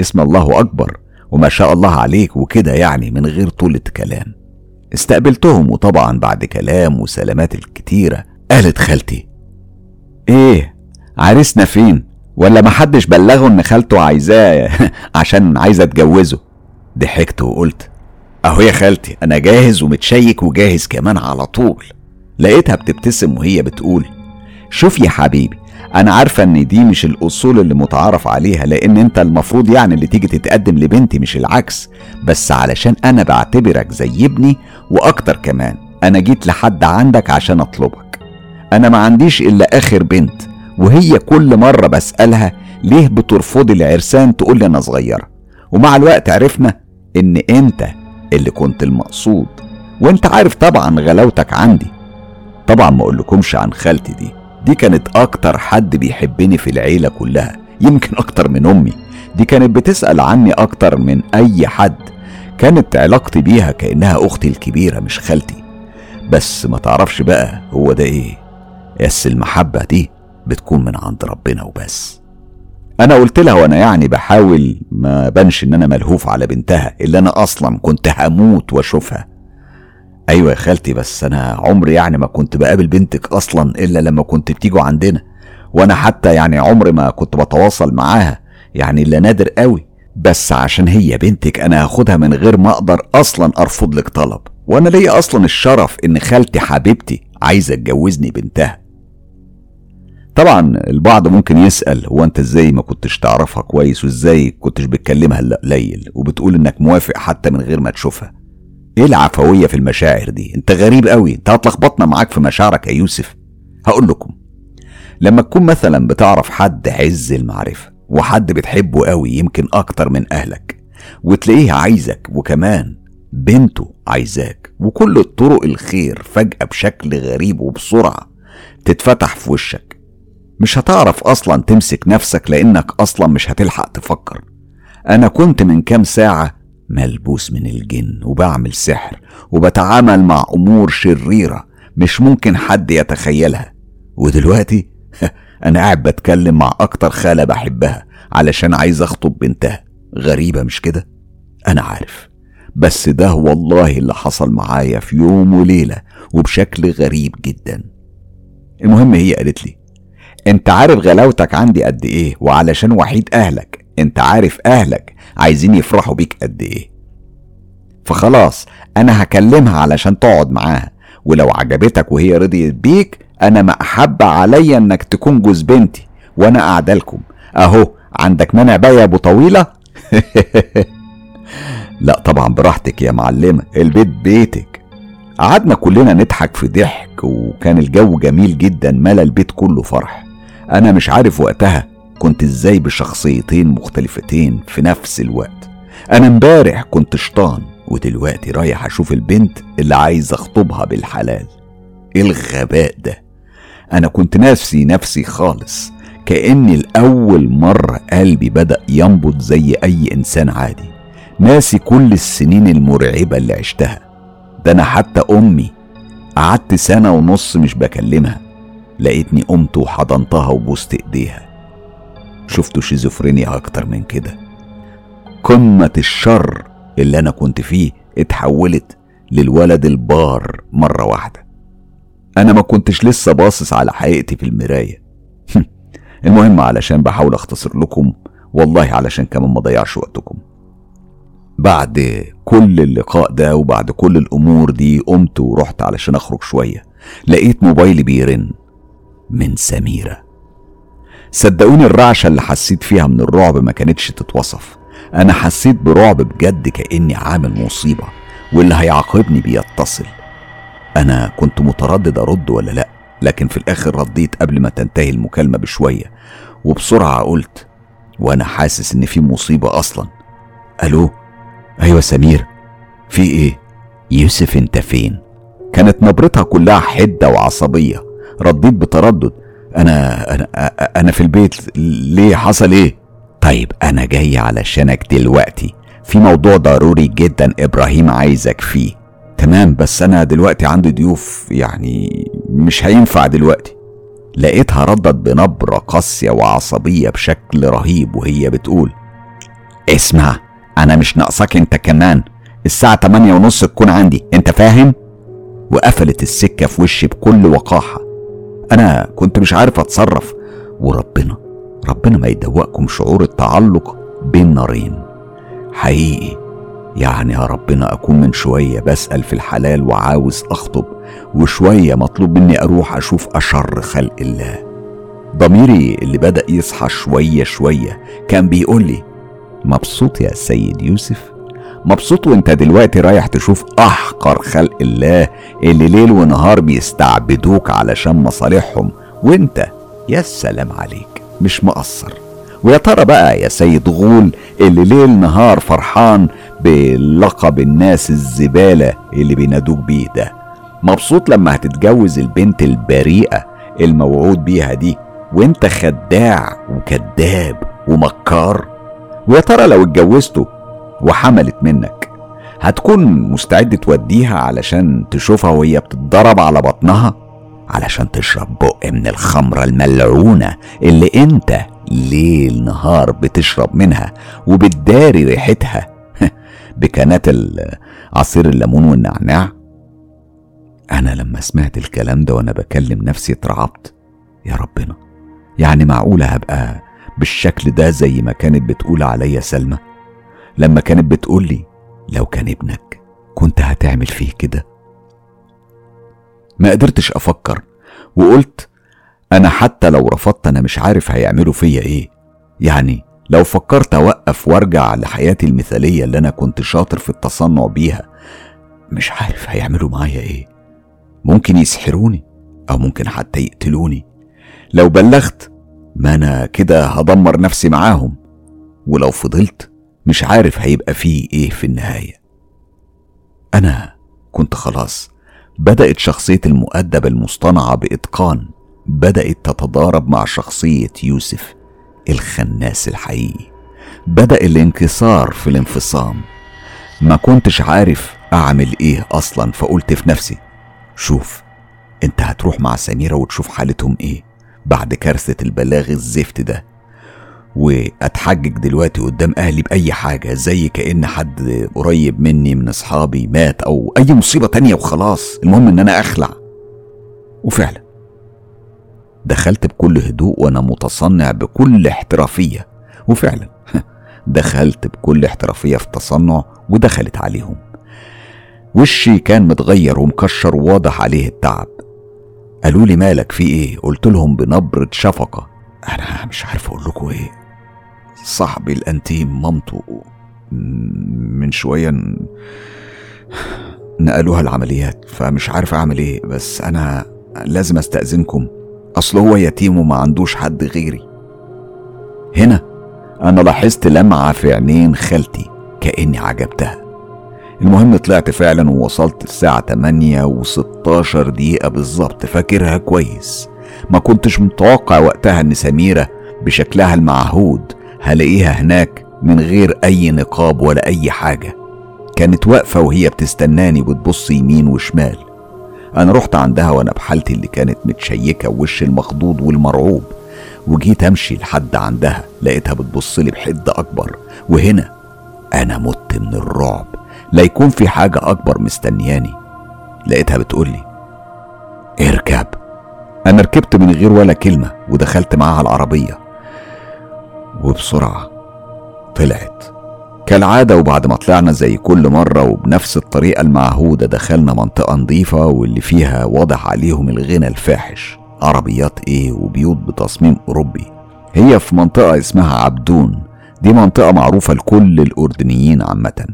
اسم الله أكبر وما شاء الله عليك وكده يعني من غير طولة كلام. استقبلتهم وطبعا بعد كلام وسلامات الكتيرة قالت خالتي إيه عريسنا فين؟ ولا محدش بلغه إن خالته عايزاه عشان عايزة اتجوزه ضحكت وقلت أهو يا خالتي أنا جاهز ومتشيك وجاهز كمان على طول. لقيتها بتبتسم وهي بتقول شوف يا حبيبي أنا عارفة إن دي مش الأصول اللي متعارف عليها لأن أنت المفروض يعني اللي تيجي تتقدم لبنتي مش العكس. بس علشان أنا بعتبرك زي ابني وأكتر كمان أنا جيت لحد عندك عشان أطلبك. أنا ما عنديش إلا آخر بنت وهي كل مرة بسألها ليه بترفضي العرسان تقول لي أنا صغيرة. ومع الوقت عرفنا إن أنت اللي كنت المقصود. وأنت عارف طبعا غلاوتك عندي. طبعا ما أقولكمش عن خالتي دي. دي كانت أكتر حد بيحبني في العيلة كلها يمكن أكتر من أمي. دي كانت بتسأل عني أكتر من أي حد. كانت علاقتي بيها كأنها أختي الكبيرة مش خالتي. بس ما تعرفش بقى هو ده إيه. يس المحبة دي بتكون من عند ربنا وبس. أنا قلت لها وأنا يعني بحاول ما بنش إن أنا ملهوف على بنتها اللي أنا أصلا كنت هموت وأشوفها. أيوه يا خالتي بس أنا عمري يعني ما كنت بقابل بنتك أصلا إلا لما كنت بتيجوا عندنا وأنا حتى يعني عمري ما كنت بتواصل معاها يعني إلا نادر قوي. بس عشان هي بنتك أنا هاخدها من غير ما أقدر أصلا أرفض لك طلب. وأنا ليا أصلا الشرف إن خالتي حبيبتي عايزة تجوزني بنتها. طبعا البعض ممكن يسأل هو أنت إزاي ما كنتش تعرفها كويس وإزاي كنتش بتكلمها الا قليل وبتقول إنك موافق حتى من غير ما تشوفها. إيه العفوية في المشاعر دي؟ أنت غريب قوي. أنت هتلخبطنا معاك في مشاعرك يا يوسف. هقول لكم. لما تكون مثلا بتعرف حد عز المعرفة وحد بتحبه قوي يمكن أكتر من أهلك وتلاقيه عايزك وكمان بنته عايزاك وكل الطرق الخير فجأة بشكل غريب وبسرعة تتفتح في وشك مش هتعرف أصلا تمسك نفسك لأنك أصلا مش هتلحق تفكر. أنا كنت من كام ساعة ملبوس من الجن وبعمل سحر وبتعامل مع أمور شريرة مش ممكن حد يتخيلها. ودلوقتي أنا قاعد بتكلم مع أكتر خالة بحبها علشان عايز أخطب بنتها. غريبة مش كده؟ أنا عارف. بس ده والله اللي حصل معايا في يوم وليلة وبشكل غريب جدا. المهم هي قالت لي أنت عارف غلاوتك عندي قد إيه وعلشان وحيد أهلك. انت عارف اهلك عايزين يفرحوا بيك قد إيه. فخلاص أنا هكلمها علشان تقعد معاها ولو عجبتك وهي رضيت بيك أنا ما احب عليا انك تكون جوز بنتي وأنا قاعدة لكم. اهو عندك مانع بقى يا ابو طويلة؟ لا طبعا براحتك يا معلمة البيت بيتك. قعدنا كلنا نضحك في ضحك وكان الجو جميل جدا ملأ البيت كله فرح. أنا مش عارف وقتها كنت إزاي بشخصيتين مختلفتين في نفس الوقت؟ أنا امبارح كنت شطان ودلوقتي رايح أشوف البنت اللي عايز أخطبها بالحلال. إيه الغباء ده؟ أنا كنت ناسي نفسي خالص كاني لاول مرة قلبي بدأ ينبض زي أي إنسان عادي. ناسي كل السنين المرعبة اللي عشتها. ده أنا حتى أمي قعدت سنة ونص مش بكلمها. لقيتني قمت وحضنتها وبوست إيديها. شفتوا شيزوفرينيا أكتر من كده. قمة الشر اللي أنا كنت فيه اتحولت للولد البار مرة واحدة. أنا ما كنتش لسه باصص على حقيقتي في المراية. المهم علشان بحاول أختصر لكم والله علشان كمان ما ضيعش وقتكم. بعد كل اللقاء ده وبعد كل الأمور دي قمت ورحت علشان أخرج شوية. لقيت موبايلي بيرن من سميرة. صدقوني الرعشة اللي حسيت فيها من الرعب ما كانتش تتوصف. أنا حسيت برعب بجد كأني عامل مصيبة واللي هيعاقبني بيتصل. أنا كنت متردد أرد ولا لأ لكن في الآخر رديت قبل ما تنتهي المكالمة بشوية. وبسرعة قلت وأنا حاسس إن في مصيبة أصلا. ألو؟ أيوة سمير. في إيه؟ يوسف أنت فين؟ كانت نبرتها كلها حدة وعصبية. رديت بتردد. أنا أنا أنا في البيت ليه حصل إيه؟ طيب أنا جاي علشانك دلوقتي. في موضوع ضروري جدا إبراهيم عايزك فيه. تمام بس أنا دلوقتي عندي ضيوف يعني مش هينفع دلوقتي. لقيتها ردت بنبرة قاسية وعصبية بشكل رهيب وهي بتقول اسمع أنا مش ناقصك أنت كمان. الساعة تمانية ونص تكون عندي أنت فاهم؟ وقفلت السكة في وشي بكل وقاحة. أنا كنت مش عارف أتصرف. وربنا ربنا ما يدوقكم شعور التعلق بين نارين. حقيقي يعني يا ربنا أكون من شوية بسأل في الحلال وعاوز أخطب وشوية مطلوب مني أروح أشوف أشر خلق الله. ضميري اللي بدأ يصحى شوية شوية كان بيقول لي مبسوط يا سيد يوسف؟ مبسوط وانت دلوقتي رايح تشوف أحقر خلق الله اللي ليل ونهار بيستعبدوك علشان مصالحهم. وانت يا سلام عليك مش مقصر. ويا ترى بقى يا سيد غول اللي ليل نهار فرحان بلقب الناس الزبالة اللي بينادوك بيه ده. مبسوط لما هتتجوز البنت البريئة الموعود بيها دي. وانت خداع وكذاب ومكار. ويا ترى لو اتجوزته وحملت منك. هتكون مستعد توديها علشان تشوفها وهي بتتضرب على بطنها؟ علشان تشرب بق من الخمرة الملعونة اللي انت ليل نهار بتشرب منها وبتداري ريحتها. بكنات عصير الليمون والنعناع. أنا لما سمعت الكلام ده وأنا بكلم نفسي اترعبت. يا ربنا يعني معقولة هبقى بالشكل ده زي ما كانت بتقول عليا سلمى؟ لما كانت بتقول لي لو كان ابنك كنت هتعمل فيه كده؟ ما قدرتش أفكر وقلت أنا حتى لو رفضت أنا مش عارف هيعملوا فيا إيه. يعني لو فكرت أوقف وأرجع لحياتي المثالية اللي أنا كنت شاطر في التصنع بيها مش عارف هيعملوا معايا إيه. ممكن يسحروني أو ممكن حتى يقتلوني. لو بلغت ما أنا كده هدمر نفسي معاهم. ولو فضلت مش عارف هيبقى فيه إيه في النهاية. أنا كنت خلاص بدأت شخصية المؤدب المصطنعة بإتقان بدأت تتضارب مع شخصية يوسف الخناس الحقيقي. بدأ الانكسار في الانفصام. ما كنتش عارف أعمل إيه أصلا فقلت في نفسي شوف أنت هتروح مع سميرة وتشوف حالتهم إيه بعد كارثة البلاغ الزفت ده. واتحجج دلوقتي قدام أهلي بأي حاجة زي كأن حد قريب مني من أصحابي مات أو أي مصيبة تانية وخلاص. المهم إن أنا أخلع. وفعلا. دخلت بكل هدوء وأنا متصنع بكل احترافية. وفعلا. دخلت بكل احترافية في التصنع ودخلت عليهم. وشي كان متغير ومكشر وواضح عليه التعب. قالوا لي مالك في إيه؟ قلت لهم بنبرة شفقة. أنا مش عارف أقول لكم إيه. صاحبي الأنتيم مامته من شوية نقلوها العمليات فمش عارف أعمل إيه بس أنا لازم أستأذنكم. أصل هو يتيم وما عندوش حد غيري. هنا أنا لاحظت لمعة في عينين خالتي كأني عجبتها. المهم طلعت فعلا ووصلت الساعة 8 و16 دقيقة بالظبط فاكرها كويس. ما كنتش متوقع وقتها إن سميرة بشكلها المعهود هلاقيها هناك من غير أي نقاب ولا أي حاجة. كانت واقفة وهي بتستناني بتبص يمين وشمال. أنا رحت عندها وأنا بحالتي اللي كانت متشيكة ووش المخضوض والمرعوب وجيت أمشي لحد عندها لقيتها بتبص لي بحدة أكبر وهنا أنا مت من الرعب. لا يكون في حاجة أكبر مستنياني لقيتها بتقولي اركب. أنا ركبت من غير ولا كلمة ودخلت معاها العربية. وبسرعة طلعت. كالعادة وبعد ما طلعنا زي كل مرة وبنفس الطريقة المعهودة دخلنا منطقة نظيفة واللي فيها واضح عليهم الغنى الفاحش. عربيات إيه وبيوت بتصميم أوروبي. هي في منطقة اسمها عبدون. دي منطقة معروفة لكل الأردنيين عامة.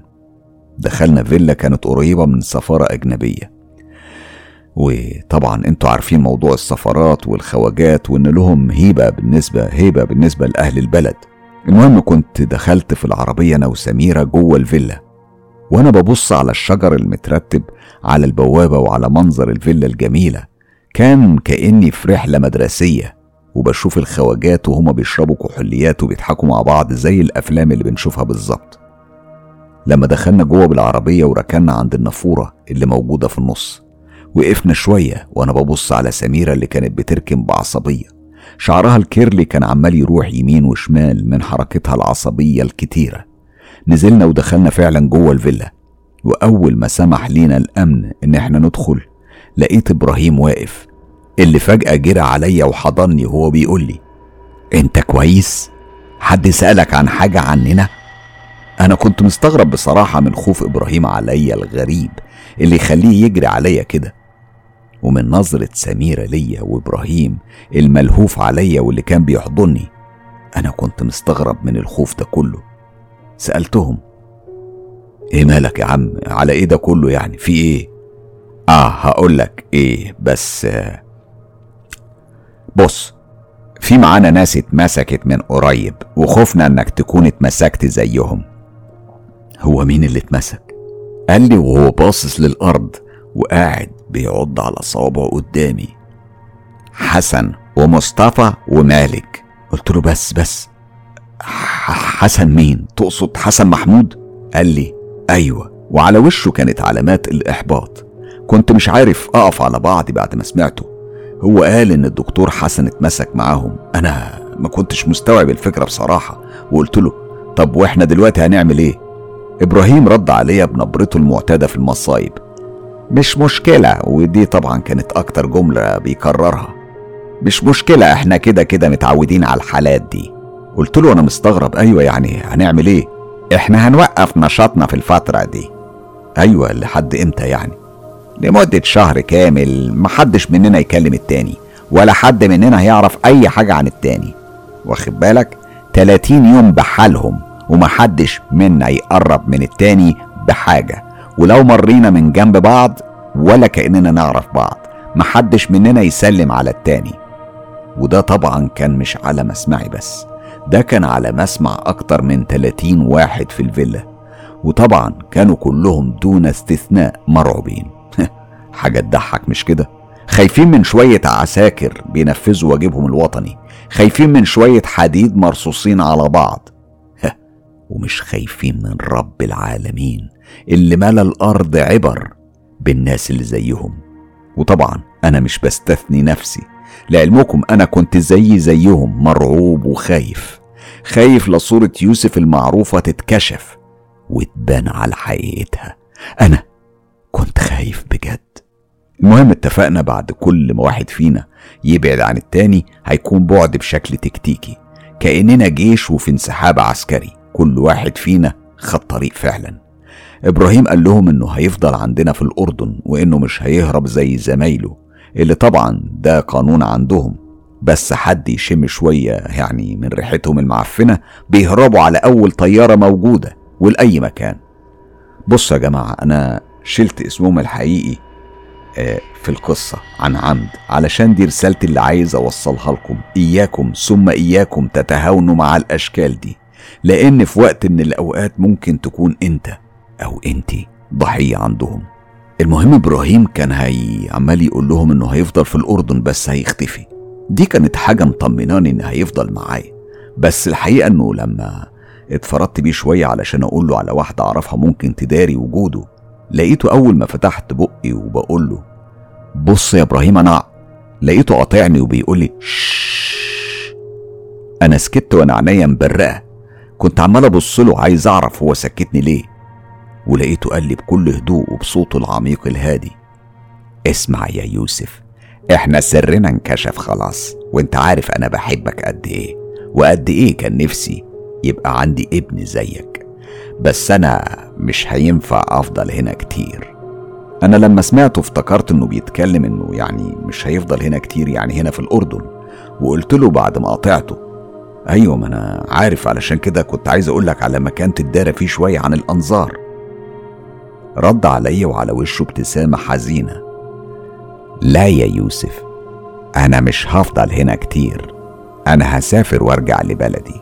دخلنا فيلا كانت قريبة من سفارة أجنبية. وطبعا أنتوا عارفين موضوع السفارات والخواجات وإن لهم هيبة بالنسبة هيبة بالنسبة لأهل البلد. المهم كنت دخلت في العربية أنا وسميرة جوه الفيلا وأنا ببص على الشجر المترتب على البوابة وعلى منظر الفيلا الجميلة. كان كأني في رحلة مدرسية وبشوف الخواجات وهما بيشربوا كحوليات وبيضحكوا مع بعض زي الأفلام اللي بنشوفها بالظبط. لما دخلنا جوه بالعربية وركنا عند النافورة اللي موجودة في النص وقفنا شوية وأنا ببص على سميرة اللي كانت بتركن بعصبية. شعرها الكيرلي كان عمال يروح يمين وشمال من حركتها العصبية الكتيرة. نزلنا ودخلنا فعلا جوه الفيلا. وأول ما سمح لينا الأمن إن إحنا ندخل لقيت إبراهيم واقف. اللي فجأة جرى عليا وحضني وهو بيقول لي أنت كويس؟ حد سألك عن حاجة عننا؟ أنا كنت مستغرب بصراحة من خوف إبراهيم عليا الغريب اللي يخليه يجري عليا كده. ومن نظرة سميرة ليا وإبراهيم الملهوف عليا واللي كان بيحضني أنا كنت مستغرب من الخوف ده كله. سألتهم إيه مالك يا عم؟ على إيه ده كله يعني؟ في إيه؟ آه هقولك إيه بس بص في معانا ناس اتمسكت من قريب وخفنا إنك تكون اتمسكت زيهم. هو مين اللي اتمسك؟ قال لي وهو باصص للأرض وقاعد بيعض على صوابعه قدامي. حسن ومصطفى ومالك. قلت له بس بس. حسن مين؟ تقصد حسن محمود؟ قال لي أيوه وعلى وشه كانت علامات الإحباط. كنت مش عارف أقف على بعض بعد ما سمعته. هو قال إن الدكتور حسن اتمسك معاهم. أنا ما كنتش مستوعب الفكرة بصراحة وقلت له طب وإحنا دلوقتي هنعمل إيه؟ إبراهيم رد عليا بنبرته المعتادة في المصايب. مش مشكلة ودي طبعا كانت أكتر جملة بيكررها. مش مشكلة إحنا كده كده متعودين على الحالات دي. قلت له أنا مستغرب أيوه يعني هنعمل إيه؟ إحنا هنوقف نشاطنا في الفترة دي. أيوه لحد إمتى يعني؟ لمدة شهر كامل محدش مننا يكلم التاني ولا حد مننا هيعرف أي حاجة عن التاني. واخد بالك؟ 30 يوم بحالهم ومحدش منا يقرب من التاني بحاجة. ولو مرينا من جنب بعض ولا كأننا نعرف بعض محدش مننا يسلم على التاني. وده طبعا كان مش على مسمعي بس ده كان على مسمع أكتر من 30 واحد في الفيلا. وطبعا كانوا كلهم دون استثناء مرعوبين. حاجة تضحك مش كده؟ خايفين من شوية عساكر بينفذوا واجبهم الوطني. خايفين من شوية حديد مرصوصين على بعض. ومش خايفين من رب العالمين. اللي ملا الأرض عبر بالناس اللي زيهم. وطبعا أنا مش بستثني نفسي لعلمكم أنا كنت زي زيهم مرعوب وخايف. خايف لصورة يوسف المعروفة تتكشف وتبان على حقيقتها. أنا كنت خايف بجد. المهم اتفقنا بعد كل ما واحد فينا يبعد عن التاني هيكون بعد بشكل تكتيكي. كأننا جيش وفي انسحاب عسكري. كل واحد فينا خد طريق فعلا. إبراهيم قال لهم إنه هيفضل عندنا في الأردن وإنه مش هيهرب زي زمايله اللي طبعا ده قانون عندهم. بس حد يشم شوية يعني من ريحتهم المعفنة بيهربوا على أول طيارة موجودة ولأي مكان. بصوا يا جماعة أنا شلت اسمهم الحقيقي آه، في القصة عن عمد علشان دي رسالتي اللي عايز أوصلها لكم. إياكم ثم إياكم تتهاونوا مع الأشكال دي لأن في وقت من الأوقات ممكن تكون أنت أو أنتي ضحية عندهم. المهم إبراهيم كان هي عمال يقول لهم إنه هيفضل في الأردن بس هيختفي. دي كانت حاجة مطمناني إن هيفضل معايا. بس الحقيقة إنه لما اتفرضت بيه شوية علشان أقول له على واحدة أعرفها ممكن تداري وجوده لقيته أول ما فتحت بقي وبقول له بص يا إبراهيم أنا لقيته قاطعني وبيقول لي أنا سكت وأنا عينيا مبرقة كنت عمال أبص له عايز أعرف هو سكتني ليه. ولقيته قال لي بكل هدوء وبصوته العميق الهادي. اسمع يا يوسف إحنا سرنا انكشف خلاص وانت عارف أنا بحبك قد إيه وقد إيه كان نفسي يبقى عندي ابن زيك. بس أنا مش هينفع أفضل هنا كتير. أنا لما سمعته افتكرت إنه بيتكلم إنه يعني مش هيفضل هنا كتير يعني هنا في الأردن. وقلت له بعد ما قطعته أيوه ما أنا عارف علشان كده كنت عايز أقول لك على مكان تتدارى فيه شوية عن الأنظار. رد عليا وعلى وشه ابتسامة حزينة. لا يا يوسف أنا مش هفضل هنا كتير. أنا هسافر وأرجع لبلدي.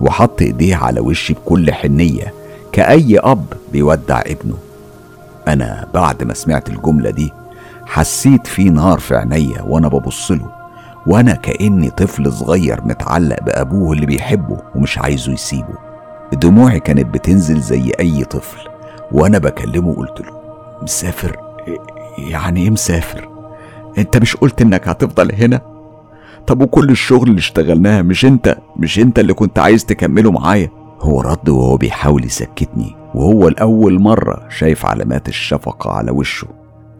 وحط إيديه على وشي بكل حنية كأي أب بيودع ابنه. أنا بعد ما سمعت الجملة دي حسيت في نار في عينيا وأنا ببصله وأنا كأني طفل صغير متعلق بأبوه اللي بيحبه ومش عايزه يسيبه. دموعي كانت بتنزل زي أي طفل. وأنا بكلمه قلت له مسافر يعني إيه مسافر؟ أنت مش قلت إنك هتفضل هنا؟ طب وكل الشغل اللي اشتغلناه مش أنت مش أنت اللي كنت عايز تكمله معايا؟ هو رد وهو بيحاول يسكتني وهو الأول مرة شايف علامات الشفقة على وشه.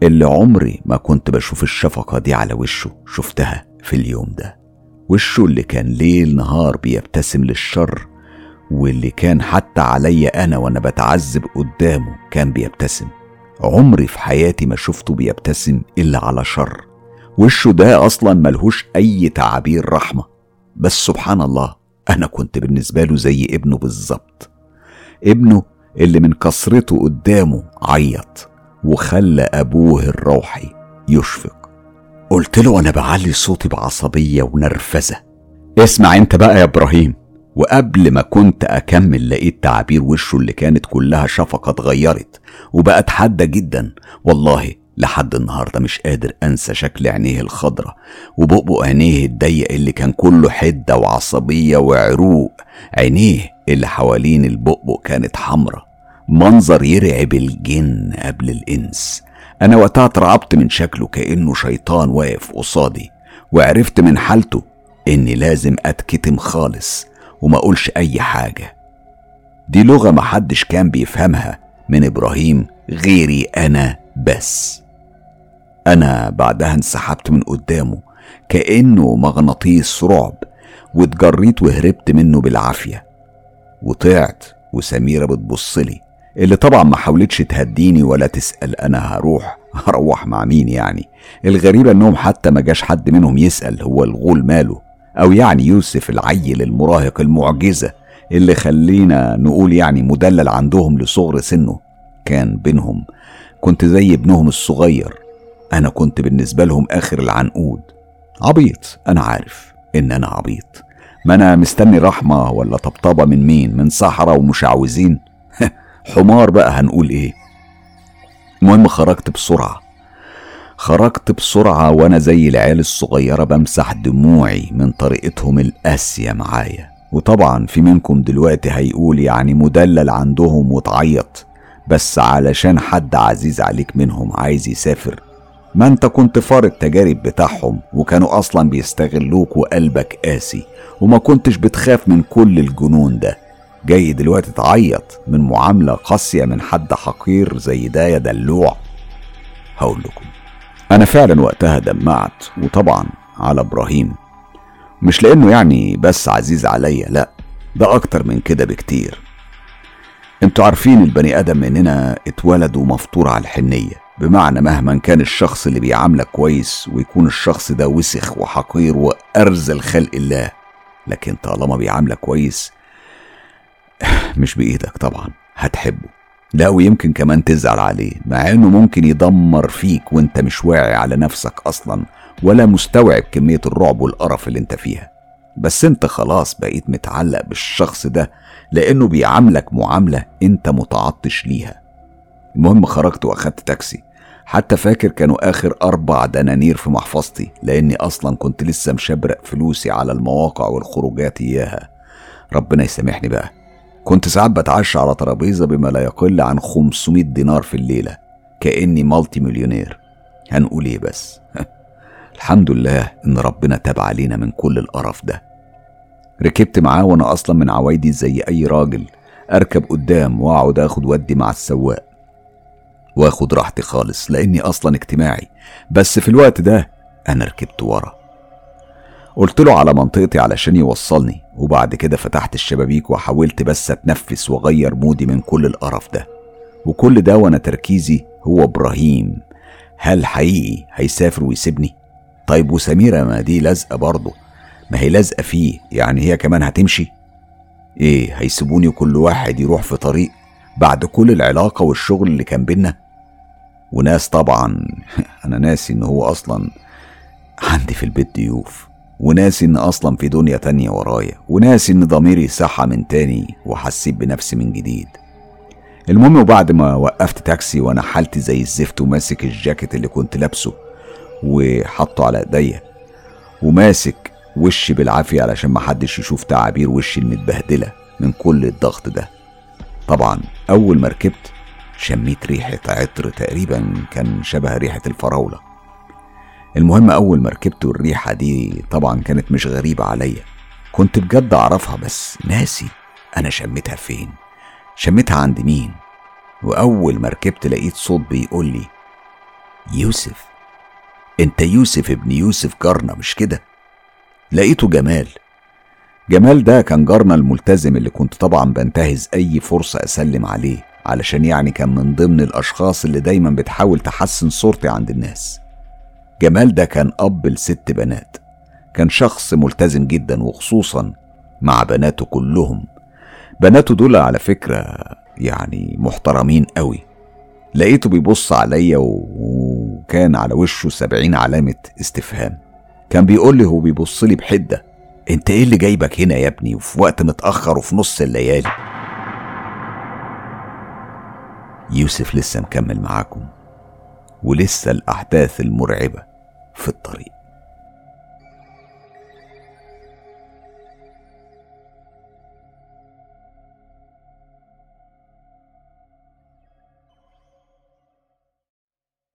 اللي عمري ما كنت بشوف الشفقة دي على وشه شفتها في اليوم ده. وشه اللي كان ليل نهار بيبتسم للشر واللي كان حتى عليا أنا وأنا بتعذب قدامه كان بيبتسم. عمري في حياتي ما شفته بيبتسم إلا على شر. وشه ده أصلا ملهوش أي تعابير رحمة. بس سبحان الله أنا كنت بالنسبة له زي ابنه بالظبط. ابنه اللي من كسرته قدامه عيط وخلى أبوه الروحي يشفق. قلت له أنا بعلي صوتي بعصبية ونرفزة. اسمع أنت بقى يا إبراهيم. وقبل ما كنت أكمل لقيت تعابير وشه اللي كانت كلها شفقة اتغيرت وبقت حادة جدا. والله لحد النهاردة مش قادر أنسى شكل عينيه الخضرة وبقبق عينيه الضيق اللي كان كله حدة وعصبية وعروق. عينيه اللي حوالين البقبق كانت حمرة منظر يرعب الجن قبل الإنس. أنا وقتها اترعبت من شكله كأنه شيطان واقف قصادي وعرفت من حالته إني لازم أتكتم خالص. وما أقولش أي حاجة. دي لغة محدش كان بيفهمها من إبراهيم غيري أنا بس. أنا بعدها انسحبت من قدامه كأنه مغناطيس رعب واتجريت وهربت منه بالعافية. وطعت وسميرة بتبصلي اللي طبعا ما حاولتش تهديني ولا تسأل أنا هروح هروح مع مين يعني. الغريبة إنهم حتى ما جاش حد منهم يسأل هو الغول ماله. أو يعني يوسف العيل المراهق المعجزة اللي خلينا نقول يعني مدلل عندهم لصغر سنه كان بينهم كنت زي ابنهم الصغير. أنا كنت بالنسبة لهم آخر العنقود. عبيط أنا عارف إن أنا عبيط. ما أنا مستني رحمة ولا طبطبة من مين من صحراء ومشعوذين. حمار بقى هنقول إيه؟ المهم خرجت بسرعة. خرجت بسرعة وأنا زي العيال الصغيرة بمسح دموعي من طريقتهم القاسية معايا. وطبعا في منكم دلوقتي هيقول يعني مدلل عندهم وتعيط. بس علشان حد عزيز عليك منهم عايز يسافر. ما أنت كنت فار التجارب بتاعهم وكانوا أصلا بيستغلوك وقلبك قاسي وما كنتش بتخاف من كل الجنون ده. جاي دلوقتي تعيط من معاملة قاسية من حد حقير زي ده يا دلوع. هقول لكم. أنا فعلا وقتها دمعت وطبعا على إبراهيم. مش لأنه يعني بس عزيز عليا لأ ده أكتر من كده بكتير. أنتوا عارفين البني آدم مننا اتولد ومفطور على الحنية. بمعنى مهما كان الشخص اللي بيعاملك كويس ويكون الشخص ده وسخ وحقير وارذل خلق الله. لكن طالما بيعاملك كويس مش بإيدك طبعا هتحبه. لا ويمكن كمان تزعل عليه مع إنه ممكن يدمر فيك وأنت مش واعي على نفسك أصلا ولا مستوعب كمية الرعب والقرف اللي أنت فيها. بس أنت خلاص بقيت متعلق بالشخص ده لأنه بيعاملك معاملة أنت متعطش ليها. المهم خرجت وأخدت تاكسي. حتى فاكر كانوا آخر أربع دنانير في محفظتي لأني أصلا كنت لسه مشبرق فلوسي على المواقع والخروجات إياها. ربنا يسامحني بقى. كنت ساعات بتعشى على ترابيزة بما لا يقل عن 500 دينار في الليلة كأني مالتي مليونير. هنقول إيه بس؟ الحمد لله إن ربنا تاب علينا من كل القرف ده. ركبت معاه وأنا أصلا من عوايدي زي أي راجل أركب قدام وأقعد آخد ودي مع السواق. وآخد راحتي خالص لأني أصلا اجتماعي. بس في الوقت ده أنا ركبت ورا. قلت له على منطقتي علشان يوصلني وبعد كده فتحت الشبابيك وحاولت بس أتنفس وأغير مودي من كل القرف ده. وكل ده وأنا تركيزي هو إبراهيم. هل حقيقي هيسافر ويسيبني؟ طيب وسميرة ما دي لازقة برضه. ما هي لازقة فيه يعني هي كمان هتمشي؟ إيه هيسيبوني وكل واحد يروح في طريق بعد كل العلاقة والشغل اللي كان بينا؟ وناس طبعا أنا ناسي إن هو أصلا عندي في البيت ضيوف. وناسي ان أصلا في دنيا تانية ورايا وناسي إن ضميري صحى من تاني وحسيت بنفسي من جديد. المهم وبعد ما وقفت تاكسي وأنا حالتي زي الزفت وماسك الجاكيت اللي كنت لابسه وحطه على إيديا وماسك وشي بالعافية علشان محدش يشوف تعابير وشي المتبهدلة من كل الضغط ده. طبعا أول ما ركبت شميت ريحة عطر تقريبا كان شبه ريحة الفراولة. المهم أول ما ركبت والريحة دي طبعا كانت مش غريبة عليا. كنت بجد أعرفها بس ناسي أنا شميتها فين. شميتها عند مين؟ وأول ما ركبت لقيت صوت بيقول لي يوسف أنت يوسف ابن يوسف جارنا مش كده؟ لقيته جمال. جمال ده كان جارنا الملتزم اللي كنت طبعا بنتهز أي فرصة أسلم عليه علشان يعني كان من ضمن الأشخاص اللي دايما بتحاول تحسن صورتي عند الناس. جمال ده كان أب لست بنات. كان شخص ملتزم جدا وخصوصا مع بناته كلهم. بناته دول على فكرة يعني محترمين قوي. لقيته بيبص عليا وكان على وشه سبعين علامة استفهام. كان بيقول لي هو بيبص لي بحدة أنت إيه اللي جايبك هنا يا ابني وفي وقت متأخر وفي نص الليالي؟ يوسف لسه مكمل معاكم ولسه الأحداث المرعبة. في الطريق.